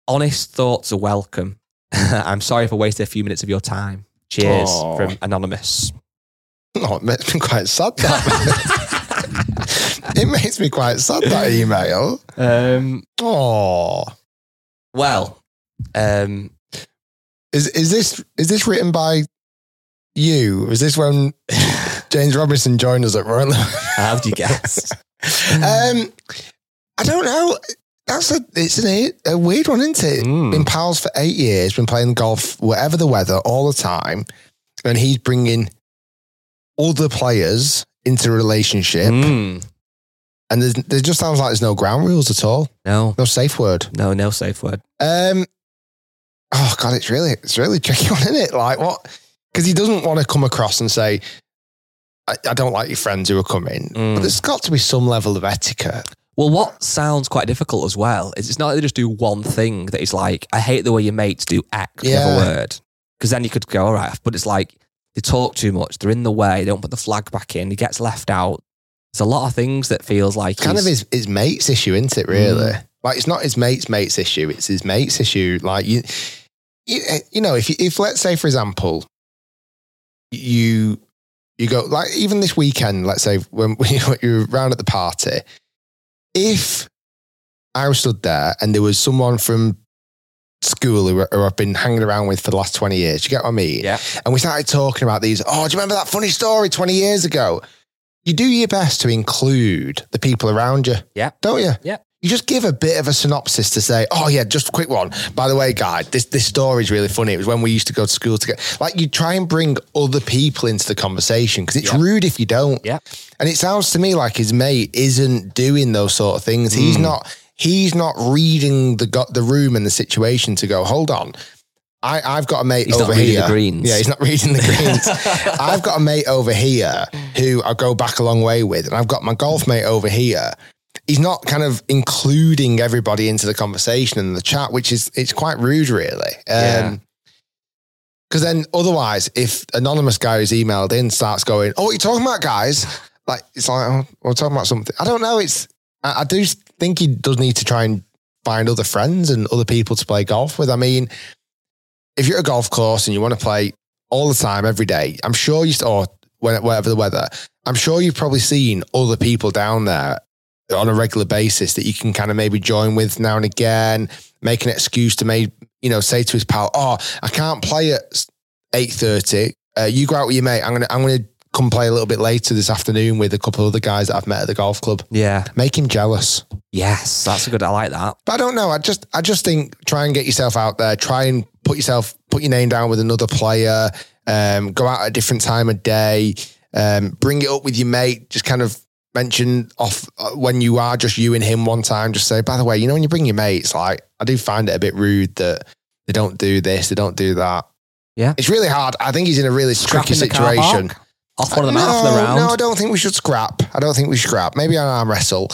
Honest thoughts are welcome. I'm sorry if I wasted a few minutes of your time. Cheers Aw. from Anonymous. Oh, it makes me quite sad. That it makes me quite sad that email. Um, Oh, well, um, is is this is this written by you? Is this when James Robinson joined us at Royal? how do you guess? um, I don't know. That's a it's an, a weird one, isn't it? Mm. Been pals for eight years, been playing golf, whatever the weather, all the time, and he's bringing other players into a relationship, Mm, and there's, there just sounds like there's no ground rules at all, no, no safe word. no, no safe word. Um, oh god, it's really it's really tricky one, isn't it? Like what? Because he doesn't want to come across and say, I, "I don't like your friends who are coming," Mm. but there's got to be some level of etiquette. Well, what sounds quite difficult as well is it's not that they just do one thing that is like, I hate the way your mates do X, yeah. Yeah. word. Because then you could go, all right, but it's like they talk too much, they're in the way, they don't put the flag back in, he gets left out. There's a lot of things that feels like It's kind of his, his mate's issue, isn't it? Really, like it's not his mate's mate's issue; it's his mate's issue. Like you, you, eh, you know, if if let's say, for example, you you go like even this weekend, let's say when we you're around at the party, if I was stood there and there was someone from school who, who I've been hanging around with for the last 20 years, you get what I mean? Yeah. And we started talking about these, oh, do you remember that funny story 20 years ago? You do your best to include the people around you. Yeah. Don't you? Yeah. You just give a bit of a synopsis to say, oh yeah, just a quick one. By the way, guy, this this story is really funny. It was when we used to go to school together. Like you try and bring other people into the conversation because it's Yeah. rude if you don't. Yeah. And it sounds to me like his mate isn't doing those sort of things. He's Mm. not. He's not reading the got the room and the situation to go. Hold on. I, I've got a mate He's not over reading here. the greens. Yeah, he's not reading the greens. I've got a mate over here who I go back a long way with, and I've got my golf mate over here. He's not kind of including everybody into the conversation and the chat, which is it's quite rude, really. Yeah. Um, because then, otherwise, if anonymous guy who's emailed in starts going, "Oh, what are you talking about, guys?" Like it's like, "Oh, we're talking about something." I don't know. It's I, I do think he does need to try and find other friends and other people to play golf with. I mean, if you're at a golf course and you want to play all the time, every day, I'm sure you or whatever the weather, I'm sure you've probably seen other people down there on a regular basis that you can kind of maybe join with now and again, make an excuse to maybe, you know, say to his pal, oh, I can't play at 8.30. Uh, you go out with your mate. I'm going to, I'm going to come play a little bit later this afternoon with a couple of other guys that I've met at the golf club. yeah. Make him jealous. Yes, that's a good. I like that. But I don't know. I just, I just think try and get yourself out there. Try and put yourself, put your name down with another player. Um, go out at a different time of day. Um, bring it up with your mate. Just kind of mention off uh, when you are just you and him one time. Just say, by the way, you know, when you bring your mates, like I do find it a bit rude that they don't do this, they don't do that. Yeah. it's really hard. I think he's in a really tricky situation. Off one of them no, for the round. No, I don't think we should scrap. I don't think we should scrap. Maybe an arm wrestle,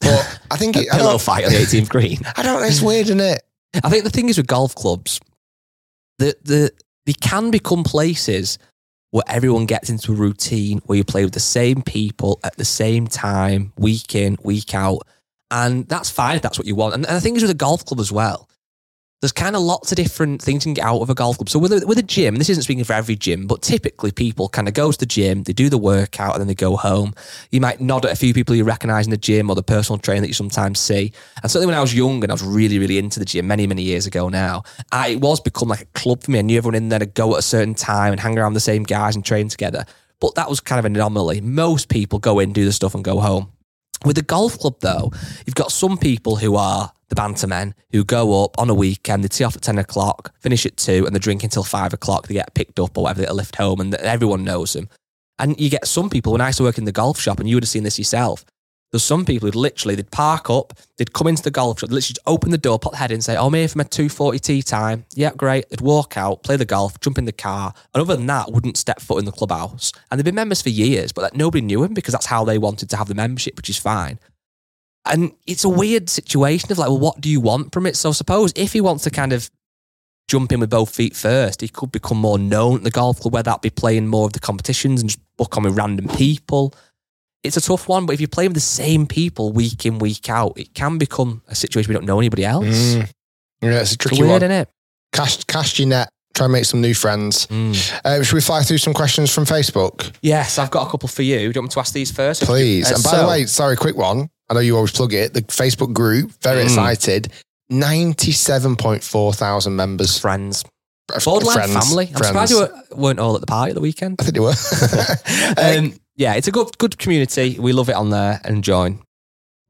but I think it, I Pillow fight on the 18th green. I don't know. It's weird, isn't it? I think the thing is with golf clubs, the the they can become places where everyone gets into a routine where you play with the same people at the same time, week in, week out. And that's fine if that's what you want. And, and the thing is with a golf club as well, there's kind of lots of different things you can get out of a golf club. So with a, with a gym, this isn't speaking for every gym, but typically people kind of go to the gym, they do the workout, and then they go home. You might nod at a few people you recognise in the gym or the personal trainer that you sometimes see. And certainly when I was young and I was really, really into the gym many, many years ago now, I, it was become like a club for me. I knew everyone in there to go at a certain time and hang around the same guys and train together. But that was kind of an anomaly. Most people go in, do the stuff, and go home. With the golf club, though, you've got some people who are the banter men who go up on a weekend, they tee off at 10 o'clock, finish at 2, and they drink until 5 o'clock. They get picked up or whatever, they get a lift home, and everyone knows them. And you get some people, when I used to work in the golf shop, and you would have seen this yourself, there's some people who'd literally, they'd park up, they'd come into the golf shop, literally just open the door, pop the head in, and say, oh, I'm here for my 2.40 tea time. Yeah, great. They'd walk out, play the golf, jump in the car, and other than that, wouldn't step foot in the clubhouse. And they'd been members for years, but like, nobody knew them because that's how they wanted to have the membership, which is fine. And it's a weird situation of like, well, what do you want from it? So suppose if he wants to kind of jump in with both feet first, he could become more known at the golf club, where that be playing more of the competitions and just book on with random people. It's a tough one, but if you play with the same people week in, week out, it can become a situation we don't know anybody else. Mm. Yeah, it's a It's tricky weird, one. isn't it? Cast, cast your net. Try and make some new friends. Mm. Uh, should we fly through some questions from Facebook? Yes, I've got a couple for you. Do you want me to ask these first? Please. Uh, and by so- the way, sorry, quick one. I know you always plug it. The Facebook group, very Mm. excited. 97.4 thousand members. friends. Friends, family. I'm friends. surprised you were- weren't all at the party at the weekend. I think they were. Um, yeah, it's a good good community. We love it on there and join.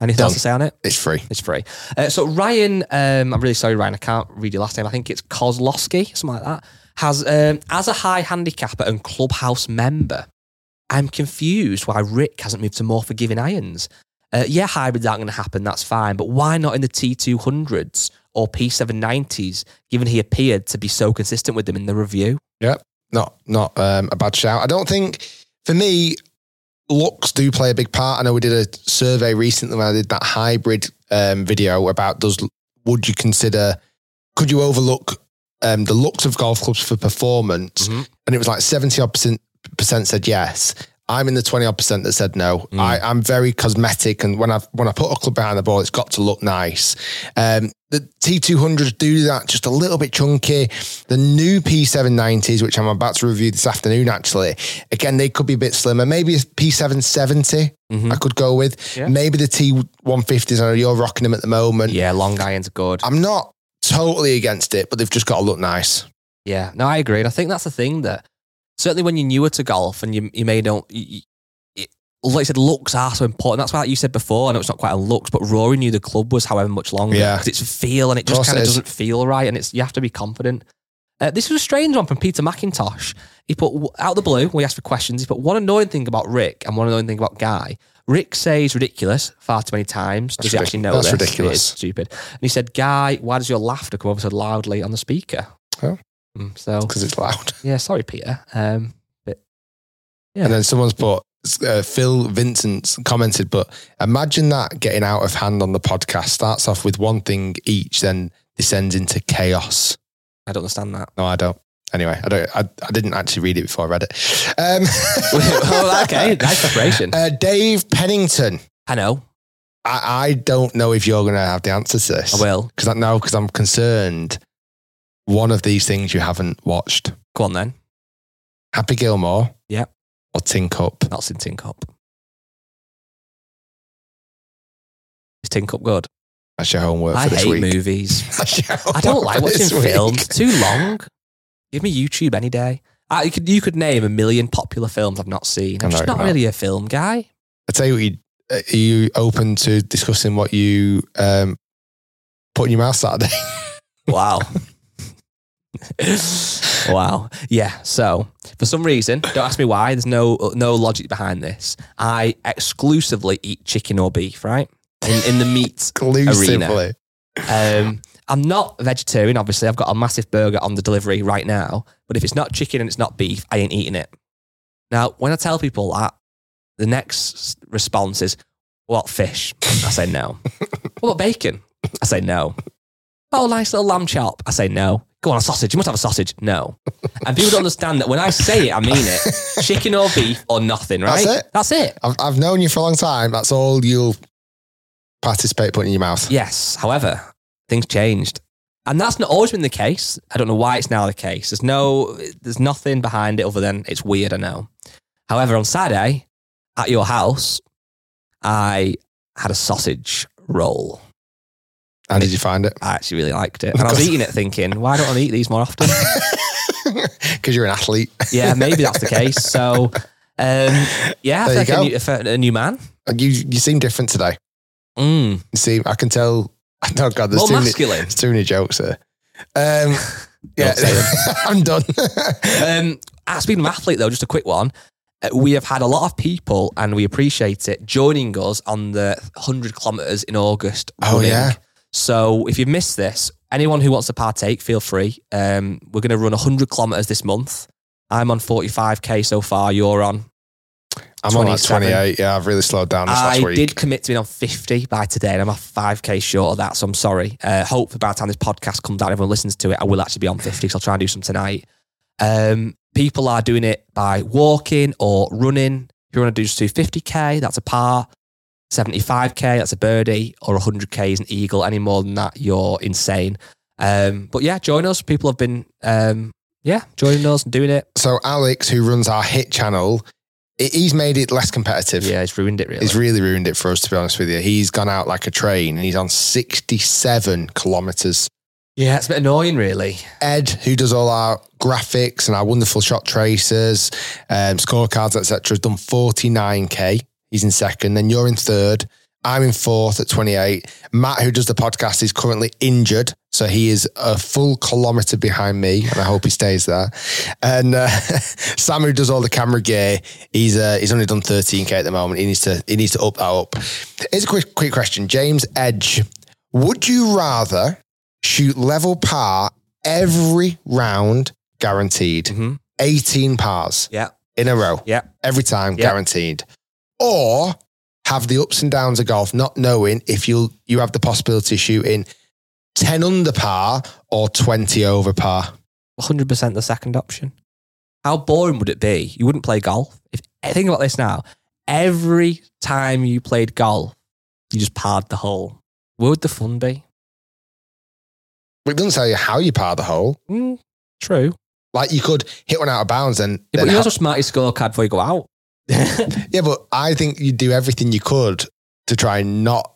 Anything else to say on it? it's free. It's free. Uh, so Ryan, um, I'm really sorry, Ryan. I can't read your last name. I think it's Kozlowski, something like that. Has um, as a high handicapper and clubhouse member, I'm confused why Rick hasn't moved to more forgiving irons. Uh, yeah, hybrids aren't going to happen. That's fine, but why not in the T200s or P790s? Given he appeared to be so consistent with them in the review. Yep. Not not um, a bad shout. I don't think for me, looks do play a big part. I know we did a survey recently when I did that hybrid um, video about does would you consider could you overlook um, the looks of golf clubs for performance? Mhm. And it was like seventy odd percent percent said yes. I'm in the twenty odd percent that said no. Mm. I, I'm very cosmetic, and when I when I put a club behind the ball, it's got to look nice. Um, the T200s do that just a little bit chunky. The new P790s, which I'm about to review this afternoon, actually, again, they could be a bit slimmer. Maybe a P770 Mhm. I could go with. Yeah. Maybe the T150s. I know you're rocking them at the moment. Yeah, long irons are good. I'm not totally against it, but they've just got to look nice. Yeah, no, I agree. And I think that's the thing that certainly when you're newer to golf and you, you may don't, you, you- it, like I said, looks are so important. That's why, like you said before, I know it's not quite a looks, but Rory knew the club was however much longer. Yeah. Because it's feel and it just kind of doesn't feel right. And it's you have to be confident. Uh, this was a strange one from Peter McIntosh. He put out of the blue, we asked for questions. He put one annoying thing about Rick and one annoying thing about Guy. Rick says ridiculous far too many times. Does That's he actually know that's this? Ridiculous. is stupid. And he said, Guy, why does your laughter come over so loudly on the speaker? Oh. Mm, so because it's loud. yeah, sorry, Peter. Um, but yeah, And then someone's put, uh, Phil Vincent commented, but imagine that getting out of hand on the podcast starts off with one thing each, then descends into chaos. I don't understand that. No, I don't. Anyway, I don't. I, I didn't actually read it before I read it. Um, oh, okay, nice preparation. uh, Dave Pennington. I know. I, I don't know if you're going to have the answer to this. I will. because I know because I'm concerned. One of these things you haven't watched: Go on then. Happy Gilmore, Yeah. or Tin Cup. Not in Tin Cup. Is Tin Cup good? That's your homework I for this hate week. movies. That's I don't like watching week. films. Too long. Give me YouTube any day. I, you, could, you could name a million popular films I've not seen. I I'm just not not. really a film guy. I tell you, what, you, uh, are you open to discussing what you um, put in your mouth Saturday? Wow. wow. Yeah. So for some reason, don't ask me why. There's no no logic behind this. I exclusively eat chicken or beef. Right in in the meat Exclusively. Um, I'm not vegetarian, obviously. I've got a massive burger on the delivery right now. But if it's not chicken and it's not beef, I ain't eating it. Now, when I tell people that, the next response is, what fish? I say no. what about bacon? I say no. Oh, nice little lamb chop. I say no. Go on, a sausage. You must have a sausage. No. And people don't understand that when I say it, I mean it. Chicken or beef or nothing, right? That's it. That's it. I've, I've known you for a long time. That's all you'll participate putting in your mouth. Yes. However, things changed. And that's not always been the case. I don't know why it's now the case. There's no, there's nothing behind it other than it's weird, I know. However, on Saturday at your house, I had a sausage roll. How did you find it? I actually really liked it. And I was eating it thinking, why don't I eat these more often? Because you're an athlete. yeah, maybe that's the case. So, um, yeah, I There feel like you a new, a new man. You you seem different today. Mm. You seem. I can tell. Oh God, there's More too many, there's too many jokes here. Um, yeah, I'm done. Um, speaking of athlete, though, just a quick one. Uh, we have had a lot of people, and we appreciate it, joining us on the 100 kilometers in August. Oh, running. yeah. So if you've missed this, anyone who wants to partake, feel free. Um, we're going to run 100 kilometers this month. I'm on 45k so far. You're on. I'm on like 28. Yeah, I've really slowed down this last I did commit to being on 50 by today, and I'm a 5k short of that, so I'm sorry. Uh, hopefully, by the time this podcast comes out, everyone listens to it, I will actually be on 50, so I'll try and do some tonight. Um, people are doing it by walking or running. If you want to do just do 50k, that's a par. 75k, that's a birdie, or 100k is an eagle. Any more than that, you're insane. Um, but yeah, join us. People have been, um, yeah, joining us and doing it. So Alex, who runs our hit channel, he's made it less competitive. Yeah, it's ruined it really. He's really ruined it for us, to be honest with you. He's gone out like a train and he's on 67 kilometers. yeah, it's a bit annoying, really. Ed, who does all our graphics and our wonderful shot tracers, um, scorecards, etc., has done 49k. He's in second. Then you're in third. I'm in fourth at 28. Matt, who does the podcast, is currently injured. So he is a full kilometre behind me, and I hope he stays there. And uh, Sam, who does all the camera gear, he's uh, he's only done 13k at the moment. He needs to he needs to up that up. Here's a quick quick question, James Edge. Would you rather shoot level par every round, guaranteed, hmm 18 pars Yeah, in a row, yeah. every time, Yeah. guaranteed, or have the ups and downs of golf, not knowing if you you have the possibility of shooting 10 under par or 20 over par. 100% the second option. How boring would it be? You wouldn't play golf. If think about this now, every time you played golf, you just parred the hole. Where would the fun be? It doesn't tell you how you par the hole. Mm, true. Like you could hit one out of bounds and Yeah, then but you ha- also smart your scorecard before you go out. yeah, but I think you do everything you could to try and not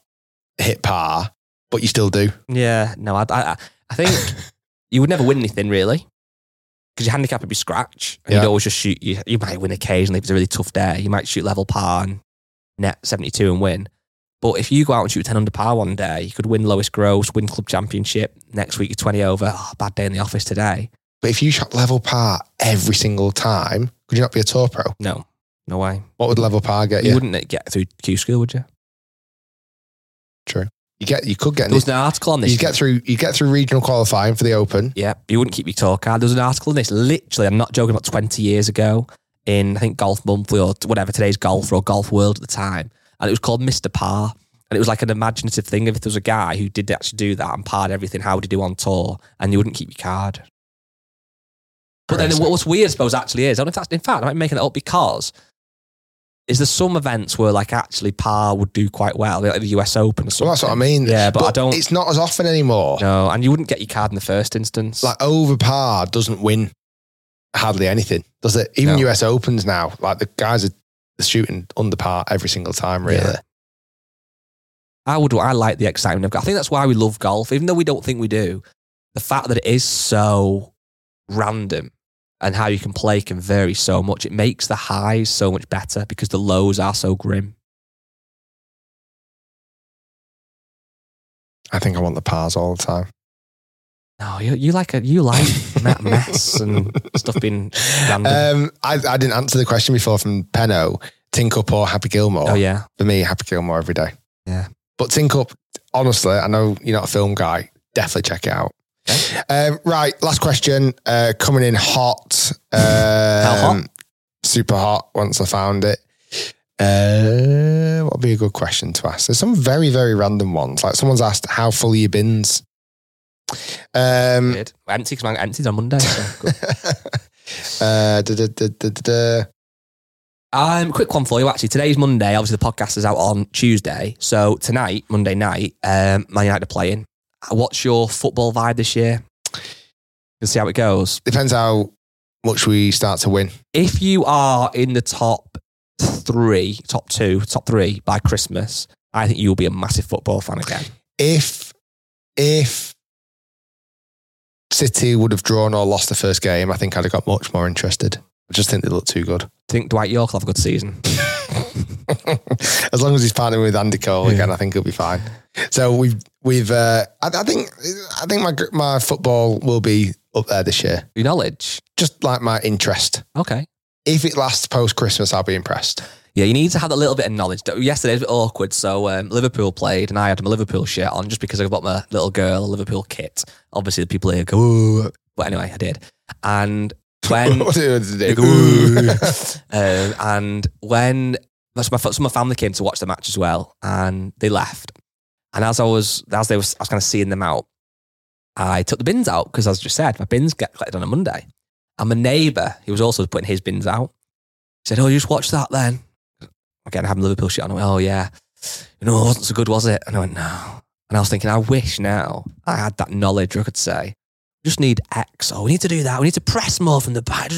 hit par, but you still do. yeah, no, I, I, I think you would never win anything really. Because your handicap would be scratch. And Yeah. you'd always just shoot, you, you might win occasionally if it's a really tough day. You might shoot level par and net 72 and win. But if you go out and shoot 10 under par one day, you could win lowest gross, win club championship. Next week, you're 20 over. Oh, bad day in the office today. But if you shot level par every single time, could you not be a tour pro? No, no way. What would level par get You you? wouldn't uh, get through Q school, would you? True. You get you could get There was an article on this. you get through you get through regional qualifying for the Open. Yeah, you wouldn't keep your tour card. There was an article on this, literally, I'm not joking, about 20 years ago in, I think, Golf Monthly or whatever, today's Golf or Golf World at the time. And it was called Mr. Par. And it was like an imaginative thing. If there was a guy who did actually do that and parred everything, how would he do on tour? And you wouldn't keep your card. But then what what's weird, I suppose, actually is, I don't know if that's, in fact, I might be making it up because is there some events where like actually par would do quite well, like the US Open or something? Well, that's what I mean. Yeah, but I don't- It's not as often anymore. No, and you wouldn't get your card in the first instance. Like over par doesn't win hardly anything, does it? Even No. US Opens now, like the guys are shooting under par every single time. Really, Yeah. I would. I like the excitement of golf. I think that's why we love golf, even though we don't think we do. The fact that it is so random and how you can play can vary so much. It makes the highs so much better because the lows are so grim. I think I want the pars all the time. No, you, you like a you like me- mess and stuff being random. Um, I, I didn't answer the question before from Penno. Tin Cup or Happy Gilmore? oh yeah, For me, Happy Gilmore every day. Yeah. But Tin Cup, honestly, I know you're not a film guy. Definitely check it out. Um, right, last question. Uh, coming in hot. Um, hot? Super hot once I found it. Uh, what would be a good question to ask? There's some very, very random ones. Like someone's asked, how full are your bins? Um, weird. Empty because empty's on Monday. So good. uh, da, da, da, da, da, da. Um, quick one for you. Actually, today's Monday. Obviously, the podcast is out on Tuesday. So tonight, Monday night, um, Man United are playing. What's your football vibe this year? We'll see how it goes. Depends how much we start to win. If you are in the top three, top two, top three by Christmas, I think you'll be a massive football fan again. if if City would have drawn or lost the first game, I think I'd have got much more interested. I just think they look too good. think Dwight Yorke will have a good season. as long as he's partnering with Andy Cole again, I think he'll be fine. So we've we've uh, I, I think I think my my football will be up there this year. Your knowledge. Just like my interest. Okay. If it lasts post Christmas, I'll be impressed. Yeah, you need to have a little bit of knowledge. Yesterday was a bit awkward. So um, Liverpool played, and I had my Liverpool shirt on just because I got my little girl a Liverpool kit. Obviously, the people here go, "Ooh." but anyway, I did. And when What do you They go, "Ooh." um, and when some of my family came to watch the match as well, and they left. And as I was as they was I was kind of seeing them out, I took the bins out because as I just said, my bins get collected on a Monday. And my neighbour, he was also putting his bins out. Said, "Oh, you just watch that then." Again, having Liverpool shit on. I went, "Oh yeah, you know, it wasn't so good, was it?" And I went, "No." And I was thinking, I wish now I had that knowledge. I could say, "Just need X. Oh, we need to do that. We need to press more from the back."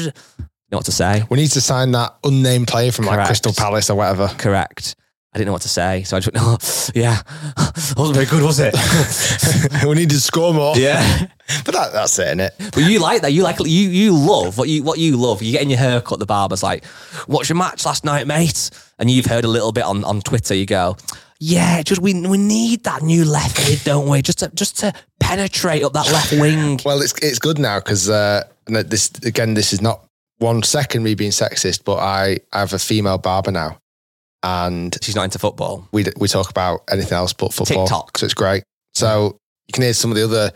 Know what to say? We need to sign that unnamed player from like Crystal Palace or whatever. Correct. I didn't know what to say, so I just went, "Oh, yeah, wasn't very good, was it?" we need to score more. yeah. But that, that's it, innit? But you like that. You like you you love what you what you love. You getting your hair cut. The barber's like, "What's your match last night, mate?" And you've heard a little bit on, on Twitter. You go, "Yeah, just we we need that new left mid, don't we? Just to just to penetrate up that left wing." Well, it's it's good now because uh, this again, this is not one second me being sexist, but I, I have a female barber now, and She's not into football. we we talk about anything else but football. TikTok. so it's great. So you can hear some of the other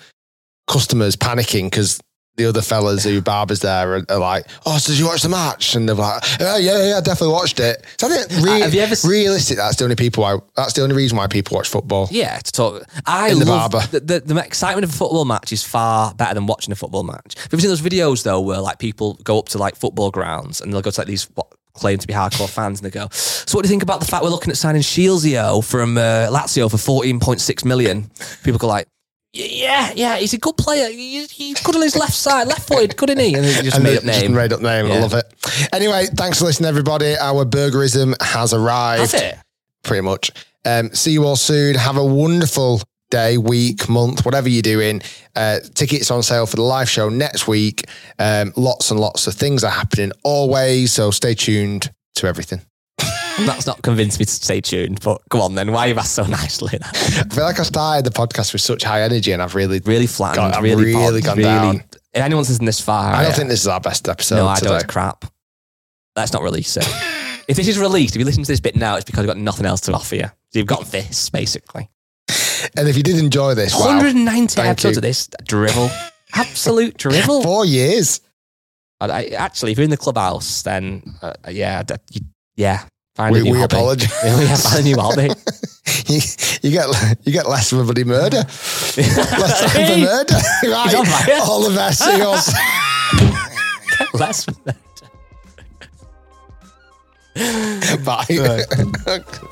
customers panicking because the other fellas who barbers there are, are like, "Oh, so did you watch the match?" And they're like, "Yeah, yeah, yeah, I definitely watched it." So I think re- Uh, have you ever realistic? That's the only people. I, that's the only reason why people watch football. Yeah, to talk. I the love barber. the, the, the excitement of a football match is far better than watching a football match. Have you ever seen those videos though, where like people go up to like football grounds and they'll go to like these what claim to be hardcore fans and they go, "So what do you think about the fact we're looking at signing Shieldsio from uh, Lazio for fourteen point six million? People go like. Yeah, yeah, he's a good player. He- He's good on his left side, left footed, couldn't he? And he just And made up just name. made up name. I love it. Anyway, thanks for listening, everybody. Our burgerism has arrived. That's it. Pretty much. Um, see you all soon. Have a wonderful day, week, month, whatever you're doing. Uh, tickets on sale for the live show next week. Um, lots and lots of things are happening always. So stay tuned to everything. That's not convinced me to stay tuned, but come on then. Why you asked so nicely? I feel like I started the podcast with such high energy and I've really, really flattened, God, I've really, really gone really. down. If anyone's listening this far, I don't yeah. think this is our best episode No, I today. don't. It's crap. Let's not release it. if this is released, if you listen to this bit now, it's because you've got nothing else to offer you. So you've got this, basically. And if you did enjoy this, 190 Thank episodes you. of this drivel. Absolute drivel. four years. I, I- actually, if you're in the clubhouse, then uh, yeah, d- you, yeah. Find a We, we apologize. yeah, find a new hobby. you, you get you get less of a bloody murder. less time for Hey, murder. right. fire. All. See you all Less. Bye.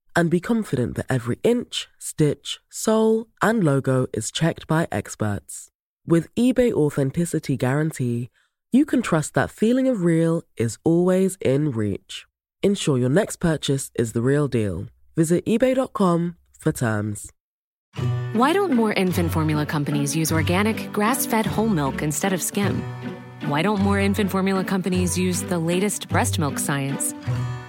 and be confident that every inch, stitch, sole, and logo is checked by experts. With eBay Authenticity Guarantee, you can trust that feeling of real is always in reach. Ensure your next purchase is the real deal. Visit eBay.com for terms. Why don't more infant formula companies use organic, grass fed whole milk instead of skim? Why don't more infant formula companies use the latest breast milk science?